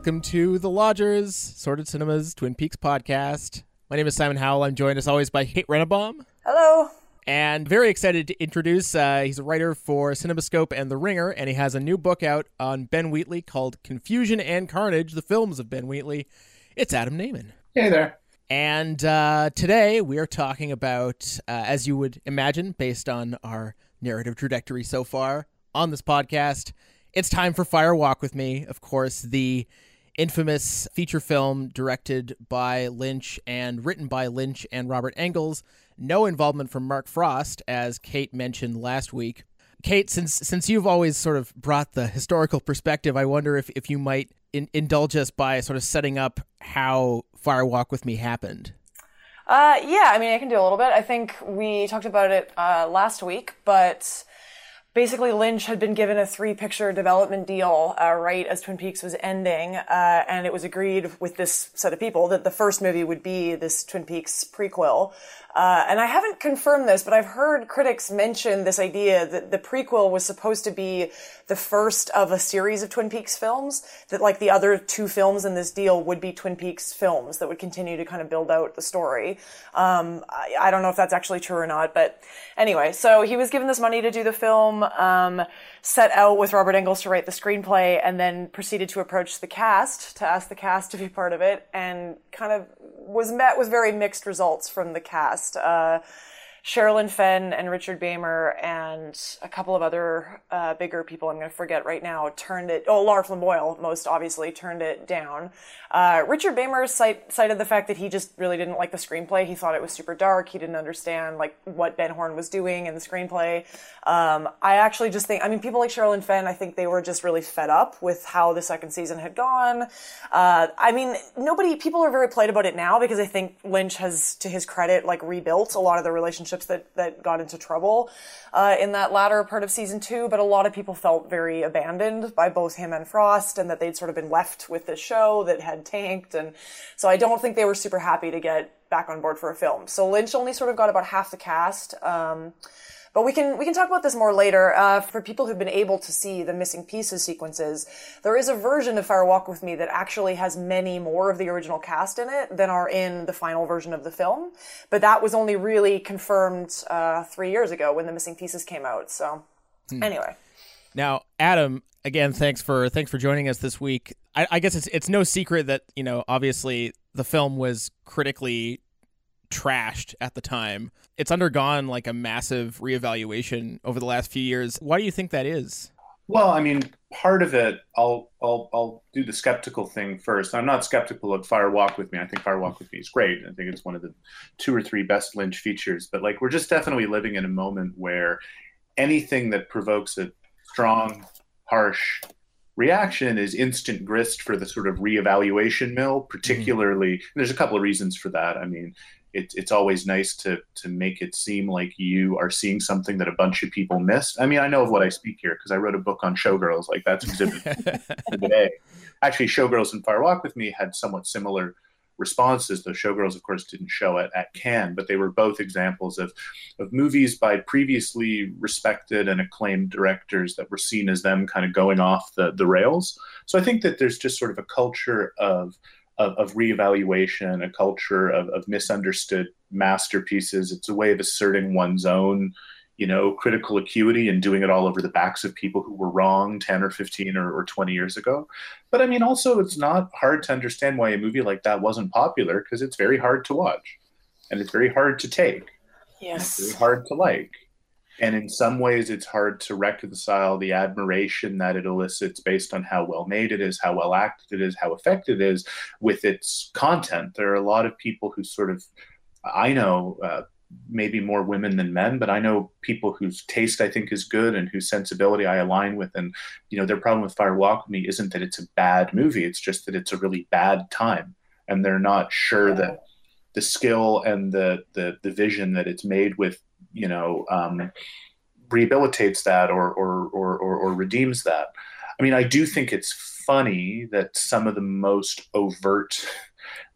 welcome to The Lodgers, Sordid Cinema's Twin Peaks podcast. My name is Simon Howell. I'm joined as always by Kate Rennebohm. Hello. And very excited to introduce, uh, he's a writer for CinemaScope and The Ringer, and he has a new book out on Ben Wheatley called Confusion and Carnage, the films of Ben Wheatley. It's Adam Nayman. Hey there. And uh, today we are talking about, uh, as you would imagine, based on our narrative trajectory so far on this podcast, it's time for Fire Walk with Me. Of course, the infamous feature film directed by Lynch and written by Lynch and Robert Engels. No involvement from Mark Frost, as Kate mentioned last week. Kate, since since you've always sort of brought the historical perspective, I wonder if, if you might in, indulge us by sort of setting up how Fire Walk with Me happened. Uh, yeah, I mean, I can do a little bit. I think we talked about it uh, last week, but basically Lynch had been given a three picture development deal uh, right as Twin Peaks was ending, uh, and it was agreed with this set of people that the first movie would be this Twin Peaks prequel. Uh, and I haven't confirmed this, but I've heard critics mention this idea that the prequel was supposed to be the first of a series of Twin Peaks films, that like the other two films in this deal would be Twin Peaks films that would continue to kind of build out the story. Um, I, I, don't know if that's actually true or not, but anyway, so he was given this money to do the film, um, set out with Robert Engels to write the screenplay, and then proceeded to approach the cast to ask the cast to be part of it, and kind of was met with very mixed results from the cast. Uh, Sherilyn Fenn and Richard Beymer and a couple of other uh, bigger people I'm going to forget right now turned it. Oh, Flynn Boyle, most obviously, turned it down. Uh, Richard Beymer cite, cited the fact that he just really didn't like the screenplay. He thought it was super dark. He didn't understand like what Ben Horne was doing in the screenplay. Um, I actually just think, I mean, people like Sherilyn Fenn, I think they were just really fed up with how the second season had gone. Uh, I mean, nobody, people are very polite about it now because I think Lynch has, to his credit, like rebuilt a lot of the relationships relationships that, that got into trouble uh, in that latter part of season two, but a lot of people felt very abandoned by both him and Frost and that they'd sort of been left with this show that had tanked. And so I don't think they were super happy to get back on board for a film. So Lynch only sort of got about half the cast. Um, but we can we can talk about this more later. Uh, for people who've been able to see the missing pieces sequences, there is a version of Fire Walk with Me that actually has many more of the original cast in it than are in the final version of the film. But that was only really confirmed uh, three years ago when the missing pieces came out. So hmm. anyway. Now, Adam, again, thanks for thanks for joining us this week. I, I guess it's it's no secret that you know obviously the film was critically trashed at the time. It's undergone like a massive reevaluation over the last few years. Why do you think that is? Well, I mean, part of it, I'll I'll I'll do the skeptical thing first. I'm not skeptical of Fire Walk with Me. I think Fire Walk with Me is great. I think it's one of the two or three best Lynch features. But like, we're just definitely living in a moment where anything that provokes a strong, harsh reaction is instant grist for the sort of reevaluation mill. Particularly, mm-hmm. there's a couple of reasons for that. I mean, it, it's always nice to to make it seem like you are seeing something that a bunch of people missed. I mean, I know of what I speak here because I wrote a book on showgirls. Like that's exhibit today. Actually, showgirls and Fire Walk with Me had somewhat similar responses. The showgirls, of course, didn't show it at Cannes, but they were both examples of of movies by previously respected and acclaimed directors that were seen as them kind of going off the the rails. So I think that there's just sort of a culture of of, of reevaluation, a culture of, of misunderstood masterpieces. It's a way of asserting one's own, you know, critical acuity and doing it all over the backs of people who were wrong 10 or 15 or, or 20 years ago. But I mean, also, it's not hard to understand why a movie like that wasn't popular because it's very hard to watch and it's very hard to take. Yes. It's very hard to like. And in some ways, it's hard to reconcile the admiration that it elicits based on how well made it is, how well acted it is, how effective it is with its content. There are a lot of people who sort of, I know, uh, maybe more women than men, but I know people whose taste I think is good and whose sensibility I align with. And, you know, their problem with Fire Walk with Me isn't that it's a bad movie, it's just that it's a really bad time. And they're not sure that the skill and the, the, the vision that it's made with you know um, rehabilitates that or, or or or or redeems that. I mean, I do think it's funny that some of the most overt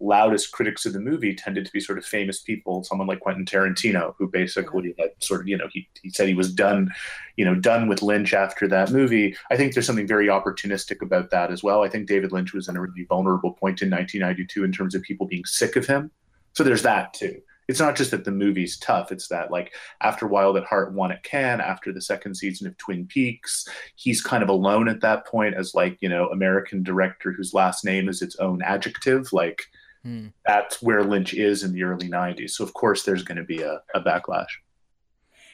loudest critics of the movie tended to be sort of famous people, someone like Quentin Tarantino, who basically had sort of, you know, he, he said he was done, you know, done with Lynch after that movie. I think there's something very opportunistic about that as well. I think David Lynch was in a really vulnerable point in 1992 in terms of people being sick of him. So there's that too. It's not just that the movie's tough. It's that like after Wild at Heart won at Cannes, after the second season of Twin Peaks, he's kind of alone at that point as like you know American director whose last name is its own adjective. Like Hmm. That's where Lynch is in the early 90s. So, of course, there's going to be a, a backlash.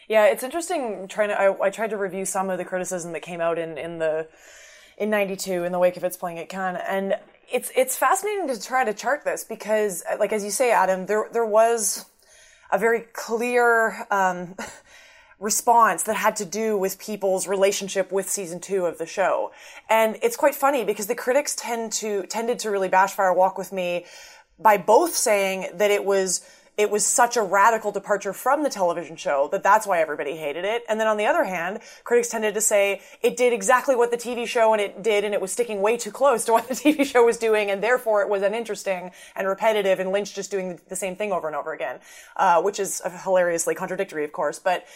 Yeah, it's interesting trying to. I, I, tried to review some of the criticism that came out in, in the in '92 in the wake of its playing at Cannes, and it's it's fascinating to try to chart this because, like as you say, Adam, there there was a very clear um, response that had to do with people's relationship with season two of the show, and it's quite funny because the critics tend to tended to really bash Fire Walk with Me by both saying that it was it was such a radical departure from the television show that that's why everybody hated it. And then on the other hand, critics tended to say it did exactly what the TV show and it did and it was sticking way too close to what the TV show was doing and therefore it was uninteresting and repetitive and Lynch just doing the same thing over and over again, uh, which is hilariously contradictory, of course. But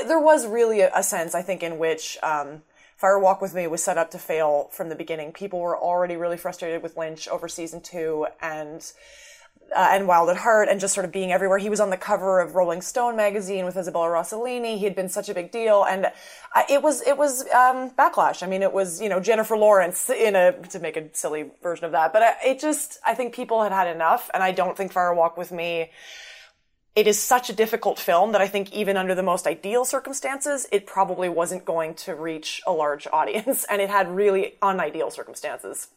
I, there was really a, a, sense, I think, in which, um, Fire Walk with Me was set up to fail from the beginning. People were already really frustrated with Lynch over season two and uh, and Wild at Heart and just sort of being everywhere. He was on the cover of Rolling Stone magazine with Isabella Rossellini. He had been such a big deal, and uh, it was it was um, backlash. I mean, it was you know Jennifer Lawrence in a to make a silly version of that, but uh, it just I think people had had enough, and I don't think Fire Walk with Me it is such a difficult film that I think even under the most ideal circumstances, it probably wasn't going to reach a large audience, and it had really unideal circumstances.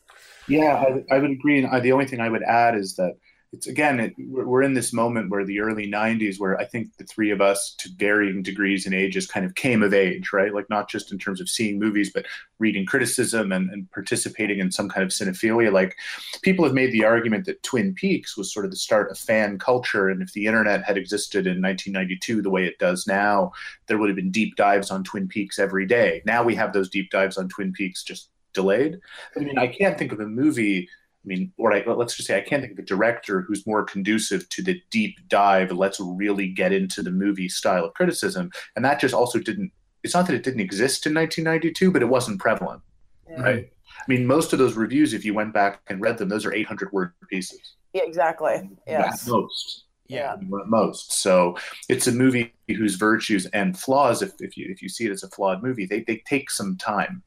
Yeah, I, I would agree. And I, the only thing I would add is that it's again it, we're in this moment where the early 90s where i think the three of us to varying degrees and ages kind of came of age right? Like not just in terms of seeing movies but reading criticism and, and participating in some kind of cinephilia. Like people have made the argument that twin peaks was sort of the start of fan culture and if the internet had existed in 1992 the way it does now there would have been deep dives on twin peaks every day. Now we have those deep dives on twin peaks just delayed. I mean i can't think of a movie mean, or I, let's just say I can't think of a director who's more conducive to the deep dive. Let's really get into the movie style of criticism, and that just also didn't. It's not that it didn't exist in 1992, but it wasn't prevalent, yeah. right? I mean, most of those reviews, if you went back and read them, those are 800 word pieces. Yeah, exactly. Yes. At most. Yeah. At most. So it's a movie whose virtues and flaws, if, if you if you see it as a flawed movie, they, they take some time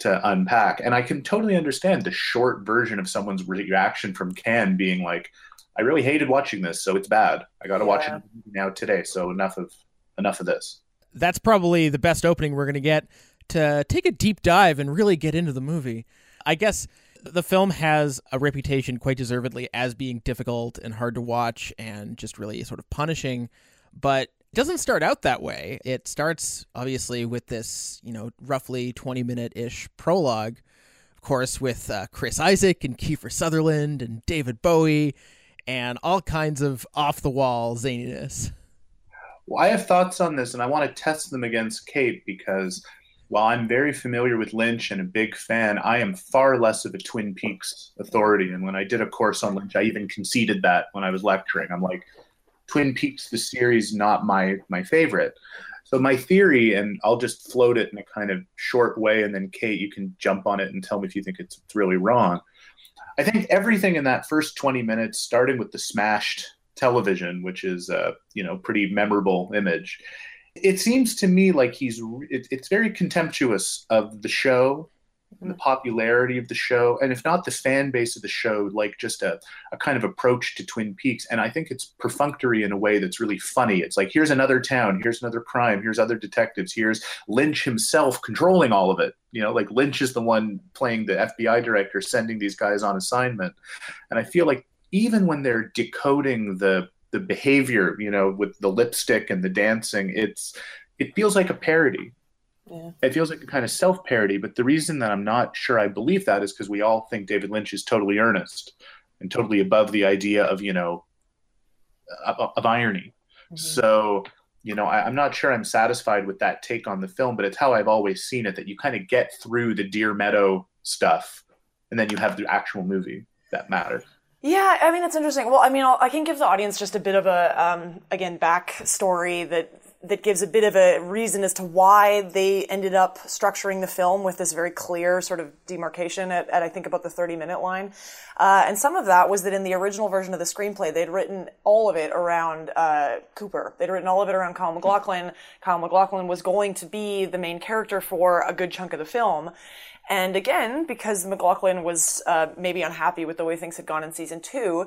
to unpack. And I can totally understand the short version of someone's reaction from Cannes being like, I really hated watching this, so it's bad. I got to yeah. watch it now today. So enough of enough of this. That's probably the best opening we're going to get to take a deep dive and really get into the movie. I guess the film has a reputation quite deservedly as being difficult and hard to watch and just really sort of punishing, but doesn't start out that way. It starts obviously with this, you know, roughly 20 minute ish prologue, of course, with uh, Chris Isaak and Kiefer Sutherland and David Bowie and all kinds of off the wall zaniness. Well, I have thoughts on this and I want to test them against Kate because while I'm very familiar with Lynch and a big fan, I am far less of a Twin Peaks authority. And when I did a course on Lynch, I even conceded that when I was lecturing. I'm like, Twin Peaks the series not my my favorite. So my theory, and I'll just float it in a kind of short way, and then Kate, you can jump on it and tell me if you think it's, really wrong. I think everything in that first 20 minutes, starting with the smashed television, which is a you know pretty memorable image, it seems to me like he's it, it's very contemptuous of the show the popularity of the show, and if not the fan base of the show, like just a, a kind of approach to Twin Peaks. And I think it's perfunctory in a way that's really funny. It's like, here's another town, here's another crime, here's other detectives, here's Lynch himself controlling all of it. You know, like Lynch is the one playing the FBI director, sending these guys on assignment. And I feel like even when they're decoding the the behavior, you know, with the lipstick and the dancing, it's it feels like a parody yeah. It feels like a kind of self parody, but the reason that I'm not sure I believe that is because we all think David Lynch is totally earnest and totally above the idea of, you know, of, of irony. Mm-hmm. So you know, I, am not sure I'm satisfied with that take on the film, but it's how I've always seen it that you kind of get through the Deer Meadow stuff, and then you have the actual movie that matters. Yeah, I mean it's interesting. Well, I mean, I'll, i can give the audience just a bit of a um, again backstory that that gives a bit of a reason as to why they ended up structuring the film with this very clear sort of demarcation at, at I think about the 30 minute line. Uh, and some of that was that in the original version of the screenplay, they'd written all of it around uh, Cooper. They'd written all of it around Kyle MacLachlan. Kyle MacLachlan was going to be the main character for a good chunk of the film. And again, because MacLachlan was uh, maybe unhappy with the way things had gone in season two,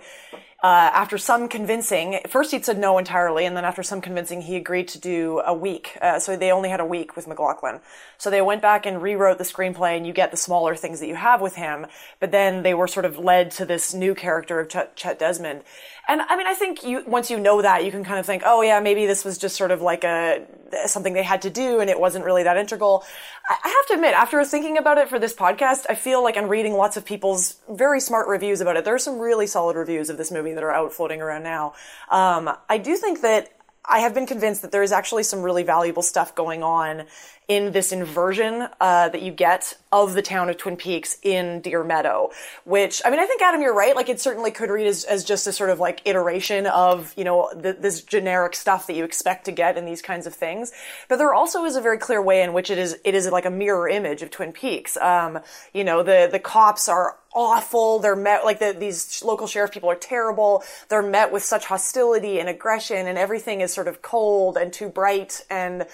uh, after some convincing, first he'd said no entirely, and then after some convincing, he agreed to do a week. Uh, so they only had a week with MacLachlan. So they went back and rewrote the screenplay, and you get the smaller things that you have with him. But then they were sort of led to this new character of Ch- Chet Desmond. And I mean, I think you once you know that, you can kind of think, oh yeah, maybe this was just sort of like a something they had to do, and it wasn't really that integral. I have to admit, after thinking about it for this podcast, I feel like I'm reading lots of people's very smart reviews about it. There are some really solid reviews of this movie that are out floating around now. Um, I do think that I have been convinced that there is actually some really valuable stuff going on in this inversion uh, that you get of the town of Twin Peaks in Deer Meadow, which I mean, I think Adam, you're right. Like, it certainly could read as, as just a sort of like iteration of you know the, this generic stuff that you expect to get in these kinds of things. But there also is a very clear way in which it is it is like a mirror image of Twin Peaks. Um, you know, the the cops are awful. They're met like the, these local sheriff people are terrible. They're met with such hostility and aggression, and everything is sort of cold and too bright. And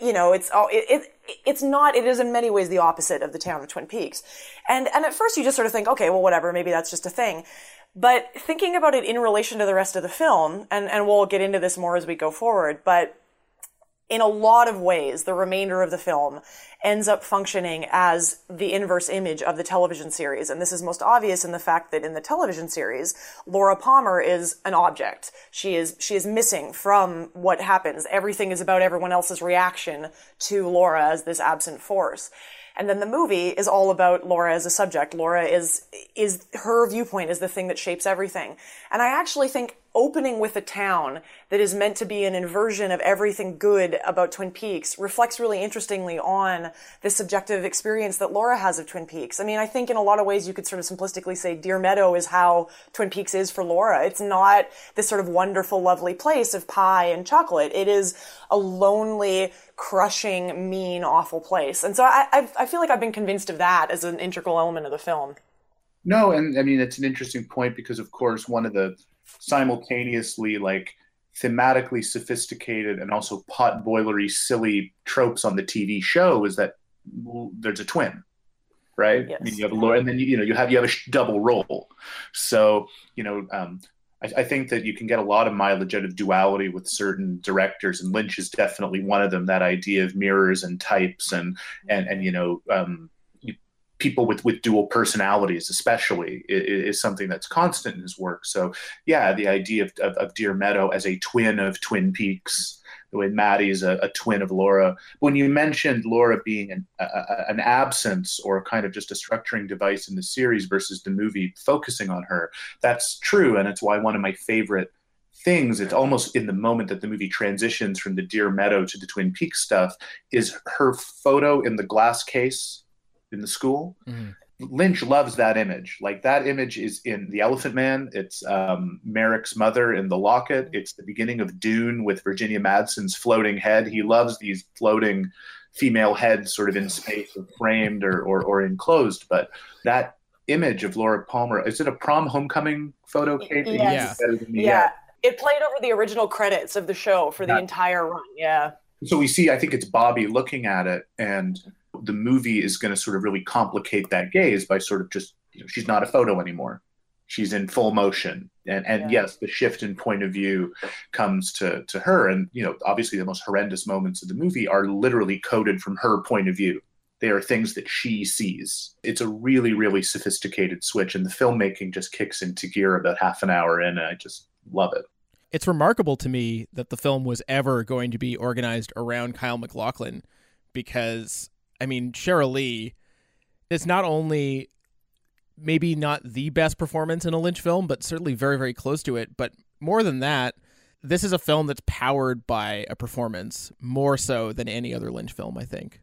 you know, it's all it, it it's not, it is in many ways the opposite of the town of Twin Peaks. And, and at first you just sort of think, okay, well, whatever, maybe that's just a thing. But thinking about it in relation to the rest of the film, and, and we'll get into this more as we go forward, but in a lot of ways, the remainder of the film ends up functioning as the inverse image of the television series. And this is most obvious in the fact that in the television series, Laura Palmer is an object. She is, she is missing from what happens. Everything is about everyone else's reaction to Laura as this absent force. And then the movie is all about Laura as a subject. Laura is, is, her viewpoint is the thing that shapes everything. And I actually think opening with a town that is meant to be an inversion of everything good about Twin Peaks reflects really interestingly on this subjective experience that Laura has of Twin Peaks. I mean, I think in a lot of ways you could sort of simplistically say Deer Meadow is how Twin Peaks is for Laura. It's not this sort of wonderful, lovely place of pie and chocolate. It is a lonely, crushing, mean, awful place. And so I, I, I feel like I've been convinced of that as an integral element of the film. No, and I mean it's an interesting point because, of course, one of the simultaneously like thematically sophisticated and also pot boilery silly tropes on the TV show is that there's a twin right yes. you have a Laura, and then you know you have you have a double role so you know um, I, I, think that you can get a lot of mileage out of duality with certain directors and lynch is definitely one of them that idea of mirrors and types and and and you know um, people with with dual personalities especially is, is, something that's constant in his work. So yeah the idea of, of, of deer meadow as a twin of twin peaks the way maddie's a, a twin of laura. When you mentioned laura being an, a, an absence or kind of just a structuring device in the series versus the movie focusing on her that's true and it's why one of my favorite things it's almost in the moment that the movie transitions from the deer meadow to the twin peaks stuff is her photo in the glass case in the school. Mm. Lynch loves that image. Like that image is in The Elephant Man. It's um, Merrick's mother in The Locket. It's the beginning of Dune with Virginia Madsen's floating head. He loves these floating female heads sort of in space or framed or, or, or enclosed. But that image of Laura Palmer, is it a prom homecoming photo, Kate? Yes. Yeah. yeah. It played over the original credits of the show for the entire run. Yeah. So we see, I think it's Bobby looking at it and the movie is going to sort of really complicate that gaze by sort of just you know, she's not a photo anymore. She's in full motion. And and yeah. yes the shift in point of view comes to to her. And you know obviously the most horrendous moments of the movie are literally coded from her point of view. They are things that she sees. It's a really really sophisticated switch and the filmmaking just kicks into gear about half an hour in and i just love it. It's remarkable to me that the film was ever going to be organized around Kyle MacLachlan because I mean, Sheryl Lee is not only maybe not the best performance in a Lynch film, but certainly very, very close to it. But more than that, this is a film that's powered by a performance more so than any other Lynch film, I think.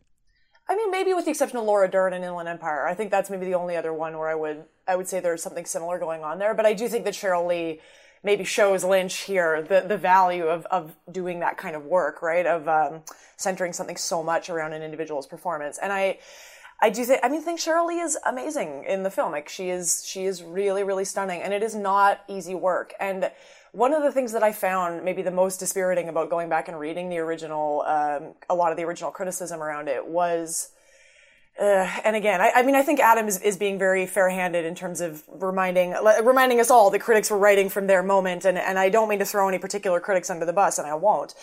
I mean, maybe with the exception of Laura Dern and Inland Empire, I think that's maybe the only other one where I would I would say there's something similar going on there. But I do think that Sheryl Lee maybe shows Lynch here the the value of of doing that kind of work, right? Of um, centering something so much around an individual's performance, and I. I do think I mean think Sheryl Lee is amazing in the film. Like she is she is really really stunning and it is not easy work. And one of the things that I found maybe the most dispiriting about going back and reading the original um, a lot of the original criticism around it was uh, and again, I, I, mean, I think Adam is, is being very fair-handed in terms of reminding reminding us all that critics were writing from their moment, and, and I don't mean to throw any particular critics under the bus, and I won't.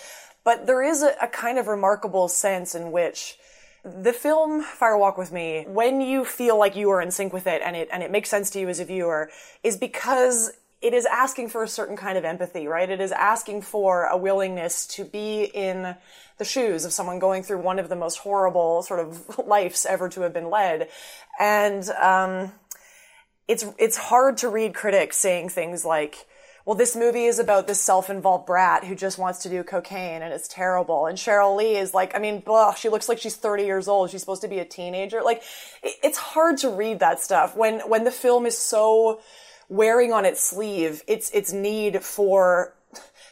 But there is a, a kind of remarkable sense in which the film Fire Walk with Me, when you feel like you are in sync with it and it and it makes sense to you as a viewer, is because it is asking for a certain kind of empathy, right? It is asking for a willingness to be in the shoes of someone going through one of the most horrible sort of lives ever to have been led. And, um, it's, it's hard to read critics saying things like, well, this movie is about this self-involved brat who just wants to do cocaine and it's terrible. And Sheryl Lee is like, I mean, blah, she looks like she's 30 years old. She's supposed to be a teenager. Like, it's hard to read that stuff when, when the film is so, wearing on its sleeve its its need for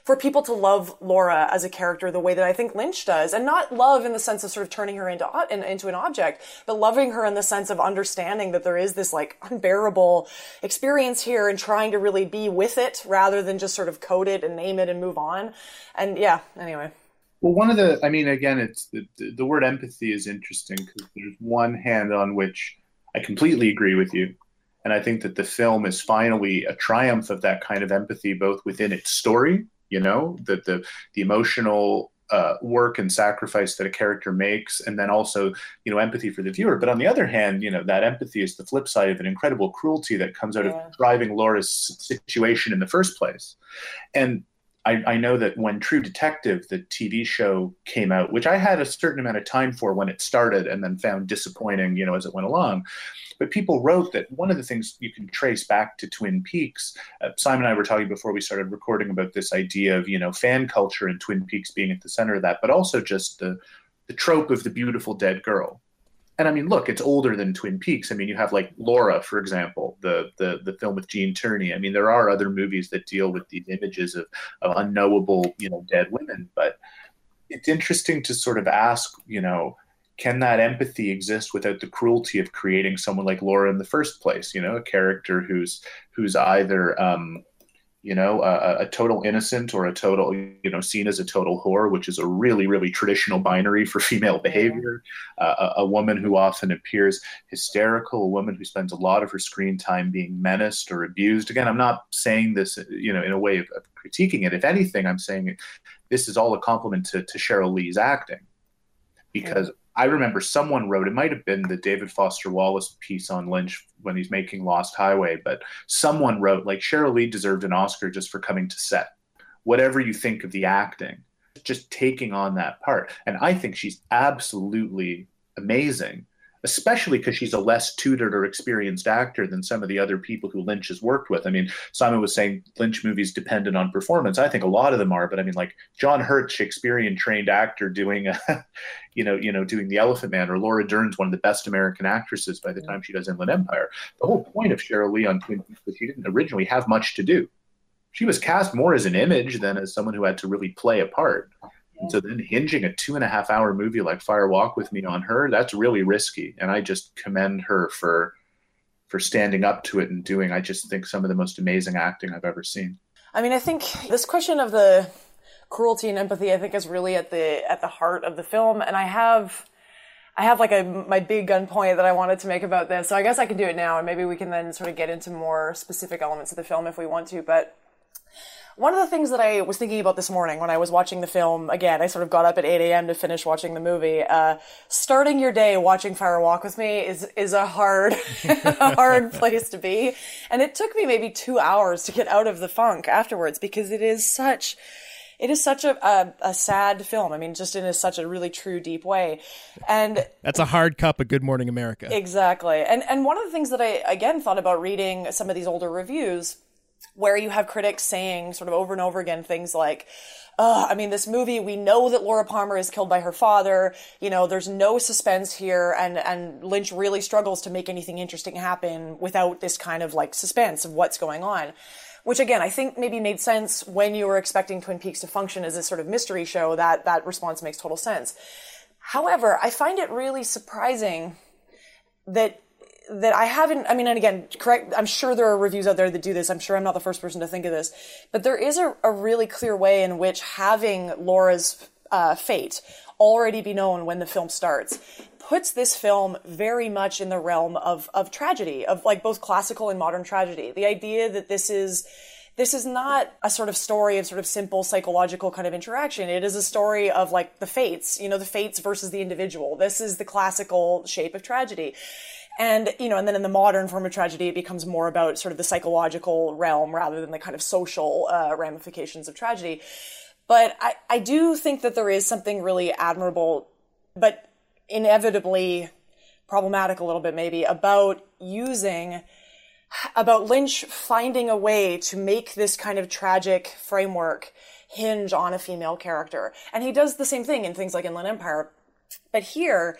for people to love Laura as a character the way that I think Lynch does, and not love in the sense of sort of turning her into into an object, but loving her in the sense of understanding that there is this like unbearable experience here, and trying to really be with it rather than just sort of code it and name it and move on. And yeah, anyway. Well, one of the, I mean, again, it's the, the word empathy is interesting because there's one hand on which I completely agree with you and I think that the film is finally a triumph of that kind of empathy, both within its story, you know, that the the emotional uh, work and sacrifice that a character makes, and then also, you know, empathy for the viewer. But on the other hand, you know, that empathy is the flip side of an incredible cruelty that comes out yeah. of driving Laura's situation in the first place. And I, I, know that when True Detective, the TV show, came out, which I had a certain amount of time for when it started, and then found disappointing, you know, as it went along. But people wrote that one of the things you can trace back to Twin Peaks. Uh, Simon and I were talking before we started recording about this idea of you know fan culture and Twin Peaks being at the center of that, but also just the the trope of the beautiful dead girl. And I mean, look, it's older than Twin Peaks. I mean, you have like Laura, for example, the the the film with Gene Tierney. I mean, there are other movies that deal with these images of, of unknowable, you know, dead women. But it's interesting to sort of ask, you know, can that empathy exist without the cruelty of creating someone like Laura in the first place? You know, a character who's who's either um, you know a, a, total innocent or a total you know seen as a total whore, which is a really really traditional binary for female behavior. Uh, a, a, woman who often appears hysterical, a woman who spends a lot of her screen time being menaced or abused. Again, I'm not saying this you know in a way of, of critiquing it. If anything, I'm saying this is all a compliment to, to Sheryl Lee's acting because. Yeah I remember someone wrote, it might have been the David Foster Wallace piece on Lynch when he's making Lost Highway, but someone wrote, like, Sheryl Lee deserved an Oscar just for coming to set. Whatever you think of the acting, just taking on that part. And I think she's absolutely amazing especially because she's a less tutored or experienced actor than some of the other people who Lynch has worked with. I mean, Simon was saying Lynch movies dependent on performance. I think a lot of them are, but I mean, like John Hurt, Shakespearean trained actor doing, a, you know, you know, doing The Elephant Man, or Laura Dern's one of the best American actresses by the time she does Inland Empire. The whole point of Sheryl Lee on Twin Peaks was she didn't originally have much to do. She was cast more as an image than as someone who had to really play a part. And so then hinging a two and a half hour movie like Fire Walk with Me on her, that's really risky. And I just commend her for for standing up to it and doing I just think some of the most amazing acting I've ever seen. I mean, I think this question of the cruelty and empathy I think is really at the at the heart of the film and I have I have like a my big gun point that I wanted to make about this. So I guess I can do it now and maybe we can then sort of get into more specific elements of the film if we want to, but one of the things that I was thinking about this morning when I was watching the film, again, I sort of got up at 8 a.m. to finish watching the movie. Uh, starting your day watching Fire Walk with me is, is a hard, a hard place to be. And it took me maybe two hours to get out of the funk afterwards because it is such, it is such a, a, a, sad film. I mean, just in a, such a really true, deep way. And that's a hard cup of Good Morning America. Exactly. And and one of the things that I again thought about reading some of these older reviews where you have critics saying sort of over and over again things like, I mean, this movie, we know that Laura Palmer is killed by her father. You know, there's no suspense here, and, and Lynch really struggles to make anything interesting happen without this kind of like suspense of what's going on. Which again, I think maybe made sense when you were expecting Twin Peaks to function as a sort of mystery show. That that response makes total sense. However, I find it really surprising that that I haven't, I mean, and again, correct, I'm sure there are reviews out there that do this. I'm sure I'm not the first person to think of this, but there is a, a really clear way in which having Laura's uh, fate already be known when the film starts puts this film very much in the realm of, of tragedy, of like both classical and modern tragedy. The idea that this is, this is not a sort of story of sort of simple psychological kind of interaction. It is a story of like the fates, you know, the fates versus the individual. This is the classical shape of tragedy. And, you know, and then in the modern form of tragedy, it becomes more about sort of the psychological realm rather than the kind of social uh, ramifications of tragedy. But I, I do think that there is something really admirable, but inevitably problematic a little bit maybe about using about Lynch finding a way to make this kind of tragic framework hinge on a female character. And he does the same thing in things like Inland Empire. But here,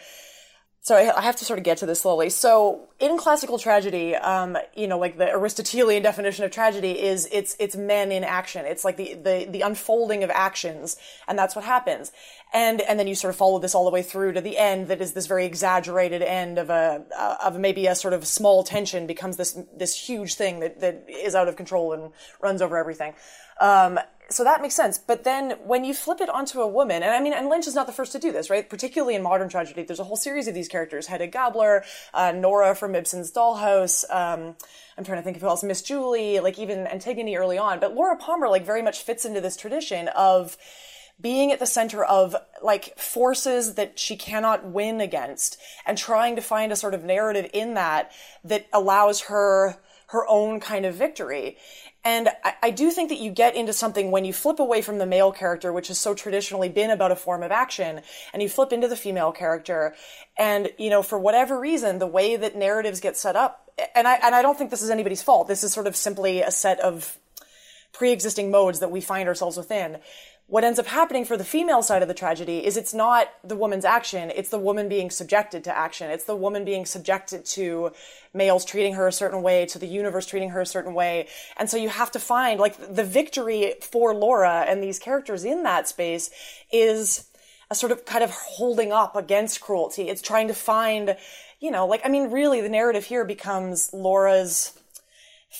so I, have to sort of get to this slowly. So in classical tragedy, um, you know, like the Aristotelian definition of tragedy is it's it's men in action. It's like the, the the unfolding of actions, and that's what happens. And and then you sort of follow this all the way through to the end. That is this very exaggerated end of a of maybe a sort of small tension becomes this this huge thing that that is out of control and runs over everything. Um, so that makes sense. But then when you flip it onto a woman, and I mean, and Lynch is not the first to do this, right? Particularly in modern tragedy, there's a whole series of these characters: Hedda Gabler, uh, Nora from Ibsen's Dollhouse. Um, I'm trying to think of who else, Miss Julie, like even Antigone early on. But Laura Palmer, like, very much fits into this tradition of being at the center of like forces that she cannot win against and trying to find a sort of narrative in that that allows her her own kind of victory. And I, I, do think that you get into something when you flip away from the male character, which has so traditionally been about a form of action, and you flip into the female character. And, you know, for whatever reason, the way that narratives get set up, and I, and I don't think this is anybody's fault. This is sort of simply a set of pre-existing modes that we find ourselves within what ends up happening for the female side of the tragedy is it's not the woman's action, it's the woman being subjected to action. It's the woman being subjected to males treating her a certain way, to the universe treating her a certain way. And so you have to find, like, the victory for Laura and these characters in that space is a sort of kind of holding up against cruelty. It's trying to find, you know, like, I mean, really, the narrative here becomes Laura's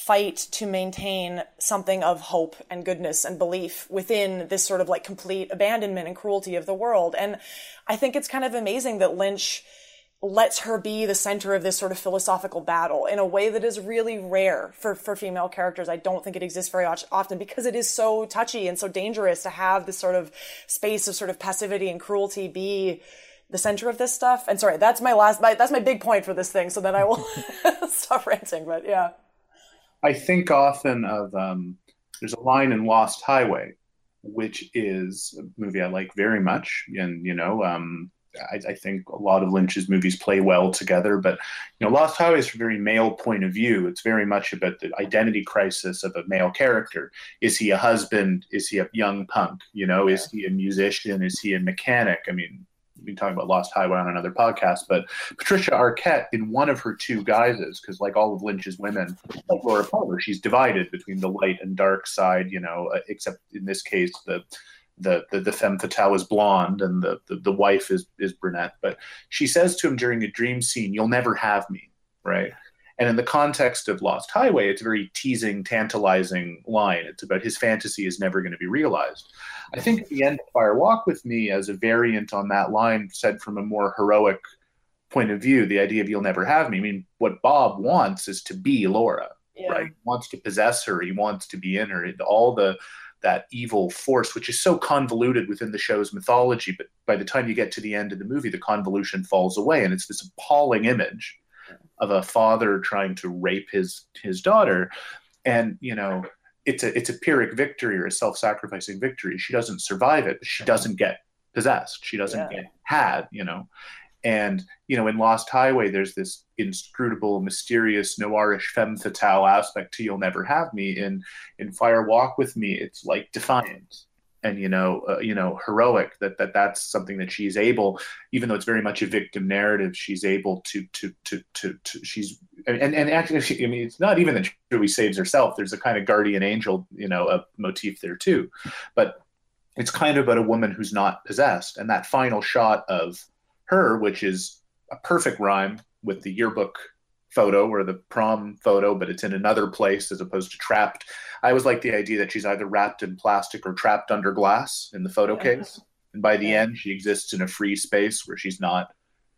fight to maintain something of hope and goodness and belief within this sort of like complete abandonment and cruelty of the world. And I think it's kind of amazing that Lynch lets her be the center of this sort of philosophical battle in a way that is really rare for, for female characters. I don't think it exists very often because it is so touchy and so dangerous to have this sort of space of sort of passivity and cruelty be the center of this stuff. And sorry, that's my last, my, that's my big point for this thing. So then I will stop ranting, but yeah. I think often of um, there's a line in Lost Highway, which is a movie I like very much, and you know, um, I, I, think a lot of Lynch's movies play well together. But you know, Lost Highway is a very male point of view. It's very much about the identity crisis of a male character. Is he a husband? Is he a young punk? You know, is he a musician? Is he a mechanic? I mean, we talking about Lost Highway on another podcast, but Patricia Arquette in one of her two guises, because like all of Lynch's women, like Laura Palmer, she's divided between the light and dark side, you know, uh, except in this case, the the, the, the femme fatale is blonde and the, the, the wife is, is brunette. But she says to him during a dream scene, You'll never have me, right? And in the context of Lost Highway, it's a very teasing, tantalizing line. It's about his fantasy is never going to be realized. I think at the end of Fire Walk with Me, as a variant on that line, said from a more heroic point of view, the idea of you'll never have me. I mean, what Bob wants is to be Laura, yeah. right? He wants to possess her. He wants to be in her. All the that evil force, which is so convoluted within the show's mythology, but by the time you get to the end of the movie, the convolution falls away, and it's this appalling image of a father trying to rape his his daughter, and you know it's a it's a pyrrhic victory or a self-sacrificing victory. She doesn't survive it, but she doesn't get possessed. She doesn't yeah. get had, you know. And you know, in Lost Highway, there's this inscrutable, mysterious, noirish femme fatale aspect to "You'll Never Have Me." In in Fire Walk with Me, it's like defiant and you know uh, you know heroic that that that's something that she's able even though it's very much a victim narrative she's able to to to to, to she's and and actually she, i mean it's not even that she saves herself there's a kind of guardian angel you know a motif there too but it's kind of about a woman who's not possessed and that final shot of her which is a perfect rhyme with the yearbook photo or the prom photo, but it's in another place as opposed to trapped. I always like the idea that she's either wrapped in plastic or trapped under glass in the photo yeah. case. And by the yeah. end, she exists in a free space where she's not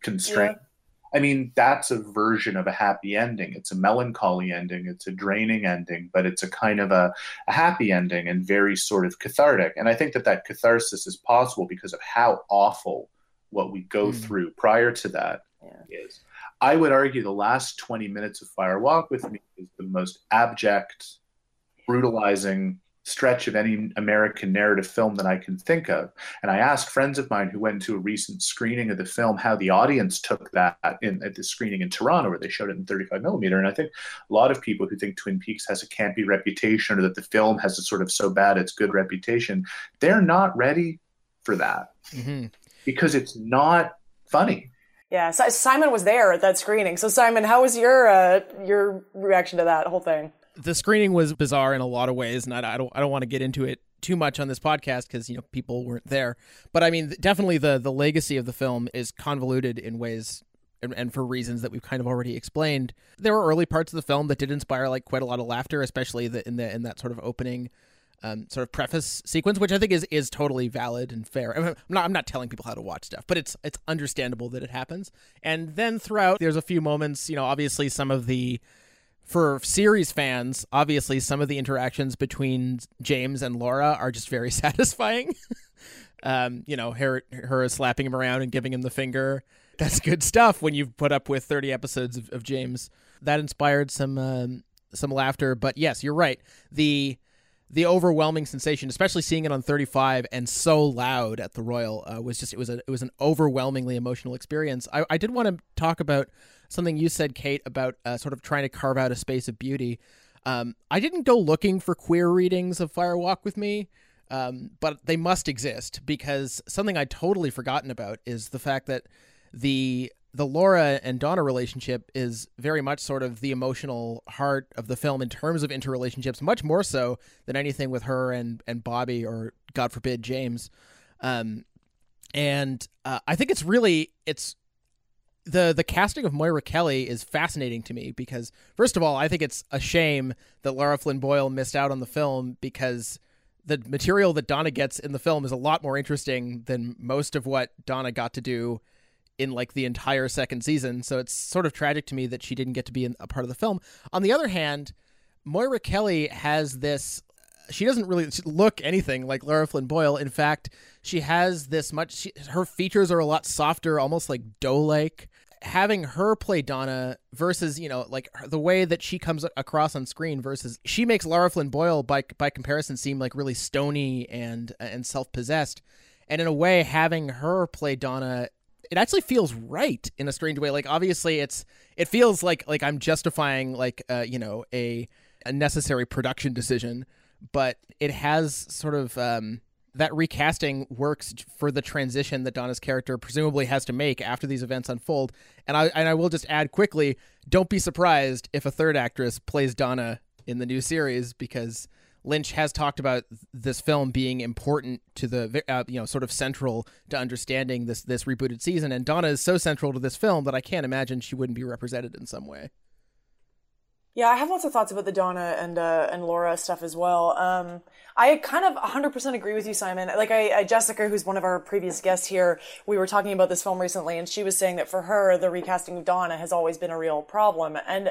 constrained. Yeah. I mean, that's a version of a happy ending. It's a melancholy ending, it's a draining ending, but it's a kind of a, a happy ending and very sort of cathartic. And I think that that catharsis is possible because of how awful what we go mm. through prior to that is. I would argue the last 20 minutes of Fire Walk with Me is the most abject, brutalizing stretch of any American narrative film that I can think of. And I asked friends of mine who went to a recent screening of the film how the audience took that in, at the screening in Toronto, where they showed it in 35 millimeter. And I think a lot of people who think Twin Peaks has a campy reputation or that the film has a sort of so bad it's good reputation, they're not ready for that mm-hmm. because it's not funny. Yeah, Simon was there at that screening. So Simon, how was your uh, your reaction to that whole thing? The screening was bizarre in a lot of ways, and I, I don't I don't want to get into it too much on this podcast because you know people weren't there. But I mean, definitely the the legacy of the film is convoluted in ways and, and, for reasons that we've kind of already explained. There were early parts of the film that did inspire like quite a lot of laughter, especially the, in the in that sort of opening um, sort of preface sequence, which I think is is totally valid and fair. I'm not I'm not telling people how to watch stuff, but it's it's understandable that it happens. And then throughout, there's a few moments. You know, obviously some of the for series fans, obviously some of the interactions between James and Laura are just very satisfying. um, you know, her her slapping him around and giving him the finger. That's good stuff when you've put up with 30 episodes of, of James. That inspired some um, some laughter. But yes, you're right. The the overwhelming sensation, especially seeing it on 35 and so loud at the Royal, uh, was just it was a it was an overwhelmingly emotional experience. I, I did want to talk about something you said, Kate, about uh, sort of trying to carve out a space of beauty. Um, I didn't go looking for queer readings of Fire Walk with Me, um, but they must exist because something I'd totally forgotten about is the fact that the the Laura and Donna relationship is very much sort of the emotional heart of the film in terms of interrelationships, much more so than anything with her and and Bobby or God forbid James. Um, and uh, I think it's really it's the the casting of Moira Kelly is fascinating to me because first of all, I think it's a shame that Lara Flynn Boyle missed out on the film because the material that Donna gets in the film is a lot more interesting than most of what Donna got to do in like the entire second season. So it's sort of tragic to me that she didn't get to be in, a part of the film. On the other hand, Moira Kelly has this. She doesn't really look anything like Lara Flynn Boyle. In fact, she has this much. She, her features are a lot softer, almost like doe-like. Having her play Donna versus you know like the way that she comes across on screen versus she makes Lara Flynn Boyle by by comparison seem like really stony and and self possessed. And in a way, having her play Donna it actually feels right in a strange way. Like obviously it's it feels like like I'm justifying like uh, you know a a necessary production decision, but it has sort of um, that recasting works for the transition that Donna's character presumably has to make after these events unfold. And I and I will just add quickly, don't be surprised if a third actress plays Donna in the new series because Lynch has talked about this film being important to the uh, you know sort of central to understanding this this rebooted season and Donna is so central to this film that I can't imagine she wouldn't be represented in some way. Yeah, I have lots of thoughts about the Donna and uh, and Laura stuff as well. Um, I kind of 100% agree with you, Simon. Like, I, I, Jessica, who's one of our previous guests here, we were talking about this film recently, and she was saying that for her, the recasting of Donna has always been a real problem. And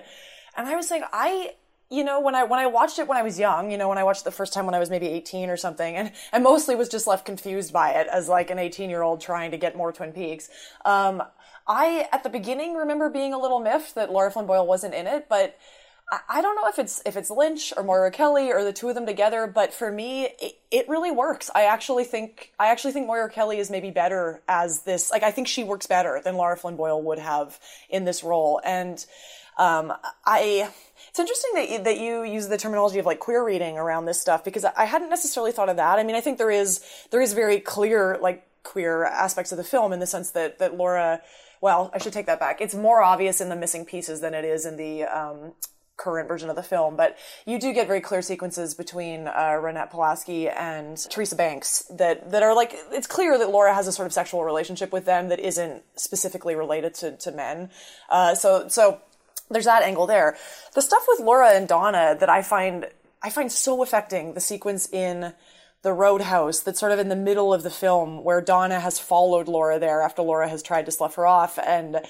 and I was saying, I you know, when I when I watched it when I was young, you know, when I watched it the first time when I was maybe 18 or something, and I mostly was just left confused by it as like an 18 year old trying to get more Twin Peaks. Um, I at the beginning remember being a little miffed that Lara Flynn Boyle wasn't in it, but I don't know if it's if it's Lynch or Moira Kelly or the two of them together, but for me, it, it really works. I actually think I actually think Moira Kelly is maybe better as this. Like I think she works better than Lara Flynn Boyle would have in this role, and um, I. It's interesting that you, that you use the terminology of like queer reading around this stuff because I hadn't necessarily thought of that. I mean, I think there is there is very clear like queer aspects of the film in the sense that that Laura well, I should take that back. It's more obvious in the missing pieces than it is in the um, current version of the film, but you do get very clear sequences between uh, Ronette Pulaski and Teresa Banks that that are like it's clear that Laura has a sort of sexual relationship with them that isn't specifically related to to men. Uh, so so there's that angle there. The stuff with Laura and Donna that I find I find so affecting. The sequence in the roadhouse that's sort of in the middle of the film where Donna has followed Laura there after Laura has tried to slough her off and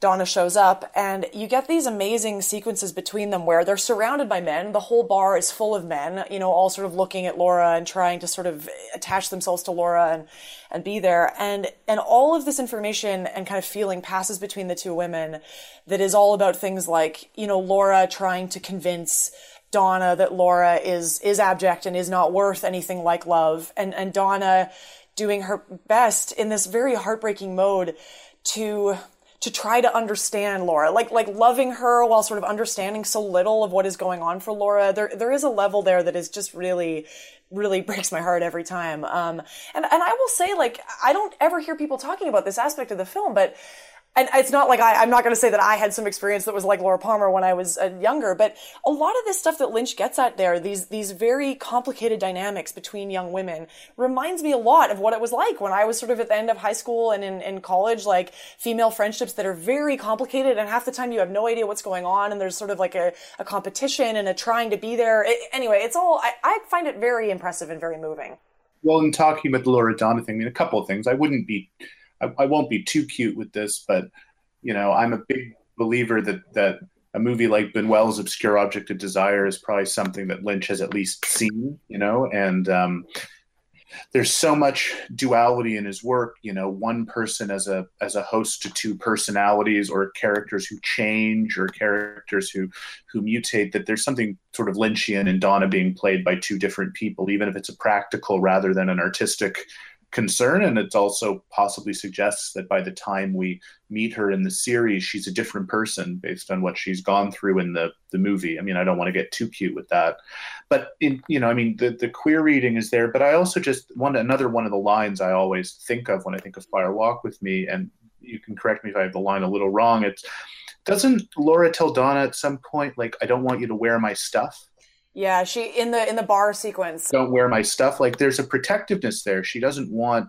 Donna shows up and you get these amazing sequences between them where they're surrounded by men. The whole bar is full of men, you know, all sort of looking at Laura and trying to sort of attach themselves to Laura and, and be there. And, and all of this information and kind of feeling passes between the two women that is all about things like, you know, Laura trying to convince Donna that Laura is, is abject and is not worth anything like love. And, and Donna doing her best in this very heartbreaking mode to, to try to understand Laura, like like loving her while sort of understanding so little of what is going on for Laura. There there is a level there that is just really really breaks my heart every time. Um, and and I will say like I don't ever hear people talking about this aspect of the film, but and it's not like I, am not going to say that I had some experience that was like Laura Palmer when I was uh, younger, but a lot of this stuff that Lynch gets at there, these these very complicated dynamics between young women, reminds me a lot of what it was like when I was sort of at the end of high school and in, in college, like female friendships that are very complicated, and half the time you have no idea what's going on, and there's sort of like a, a competition and a trying to be there. It, anyway, it's all I, I find it very impressive and very moving. Well, in talking about the Laura Donna thing, I mean, a couple of things. I wouldn't be I, I won't be too cute with this, but you know, I'm a big believer that that a movie like Buñuel's Obscure Object of Desire is probably something that Lynch has at least seen, you know, and um, there's so much duality in his work, you know, one person as a as a host to two personalities or characters who change or characters who who mutate that there's something sort of Lynchian in Donna being played by two different people, even if it's a practical rather than an artistic concern and it also possibly suggests that by the time we meet her in the series she's a different person based on what she's gone through in the the movie. I mean i don't want to get too cute with that. But in you know i mean the the queer reading is there but i also just one another one of the lines i always think of when i think of fire walk with me and you can correct me if i have the line a little wrong it's doesn't laura tell donna at some point like i don't want you to wear my stuff yeah, she in the in the bar sequence. Don't wear my stuff. Like there's a protectiveness there. She doesn't want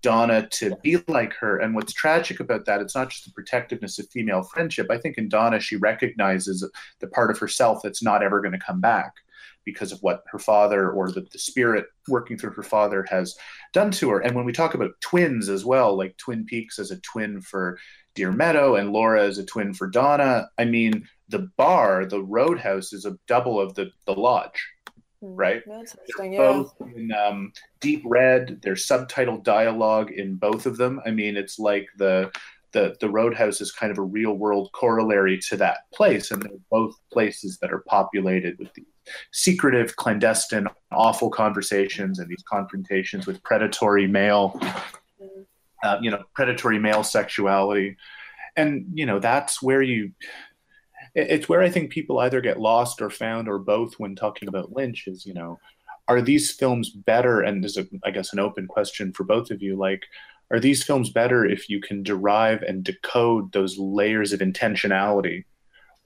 Donna to be like her. And what's tragic about that, it's not just the protectiveness of female friendship. I think in Donna she recognizes the part of herself that's not ever going to come back because of what her father or the, the spirit working through her father has done to her. And when we talk about twins as well, like Twin Peaks as a twin for Deer Meadow and Laura is a twin for Donna, I mean, the bar, the Roadhouse, is a double of the the lodge, hmm. right? That's interesting. They're yeah. Both in um, deep red. There's subtitled dialogue in both of them. I mean, it's like the the the Roadhouse is kind of a real world corollary to that place, and they're both places that are populated with these secretive, clandestine, awful conversations and these confrontations with predatory male, hmm. Uh, you know, predatory male sexuality, and you know that's where you it's where I think people either get lost or found or both when talking about Lynch is, you know, are these films better? And this is, a, I guess, an open question for both of you. Like, are these films better if you can derive and decode those layers of intentionality?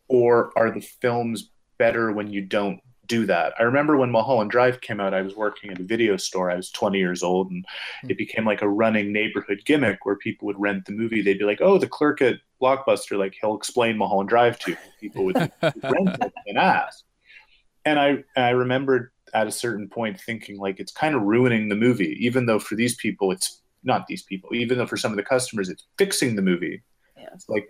Or are the films better when you don't do that. I remember when Mulholland Drive came out, I was working at a video store. I was 20 years old, and hmm. it became like a running neighborhood gimmick where people would rent the movie. They'd be like, "Oh, the clerk at Blockbuster, like he'll explain Mulholland Drive to you." People would rent it and ask. And I, I remembered at a certain point thinking like it's kind of ruining the movie, even though for these people it's not these people, even though for some of the customers it's fixing the movie. Yeah. It's like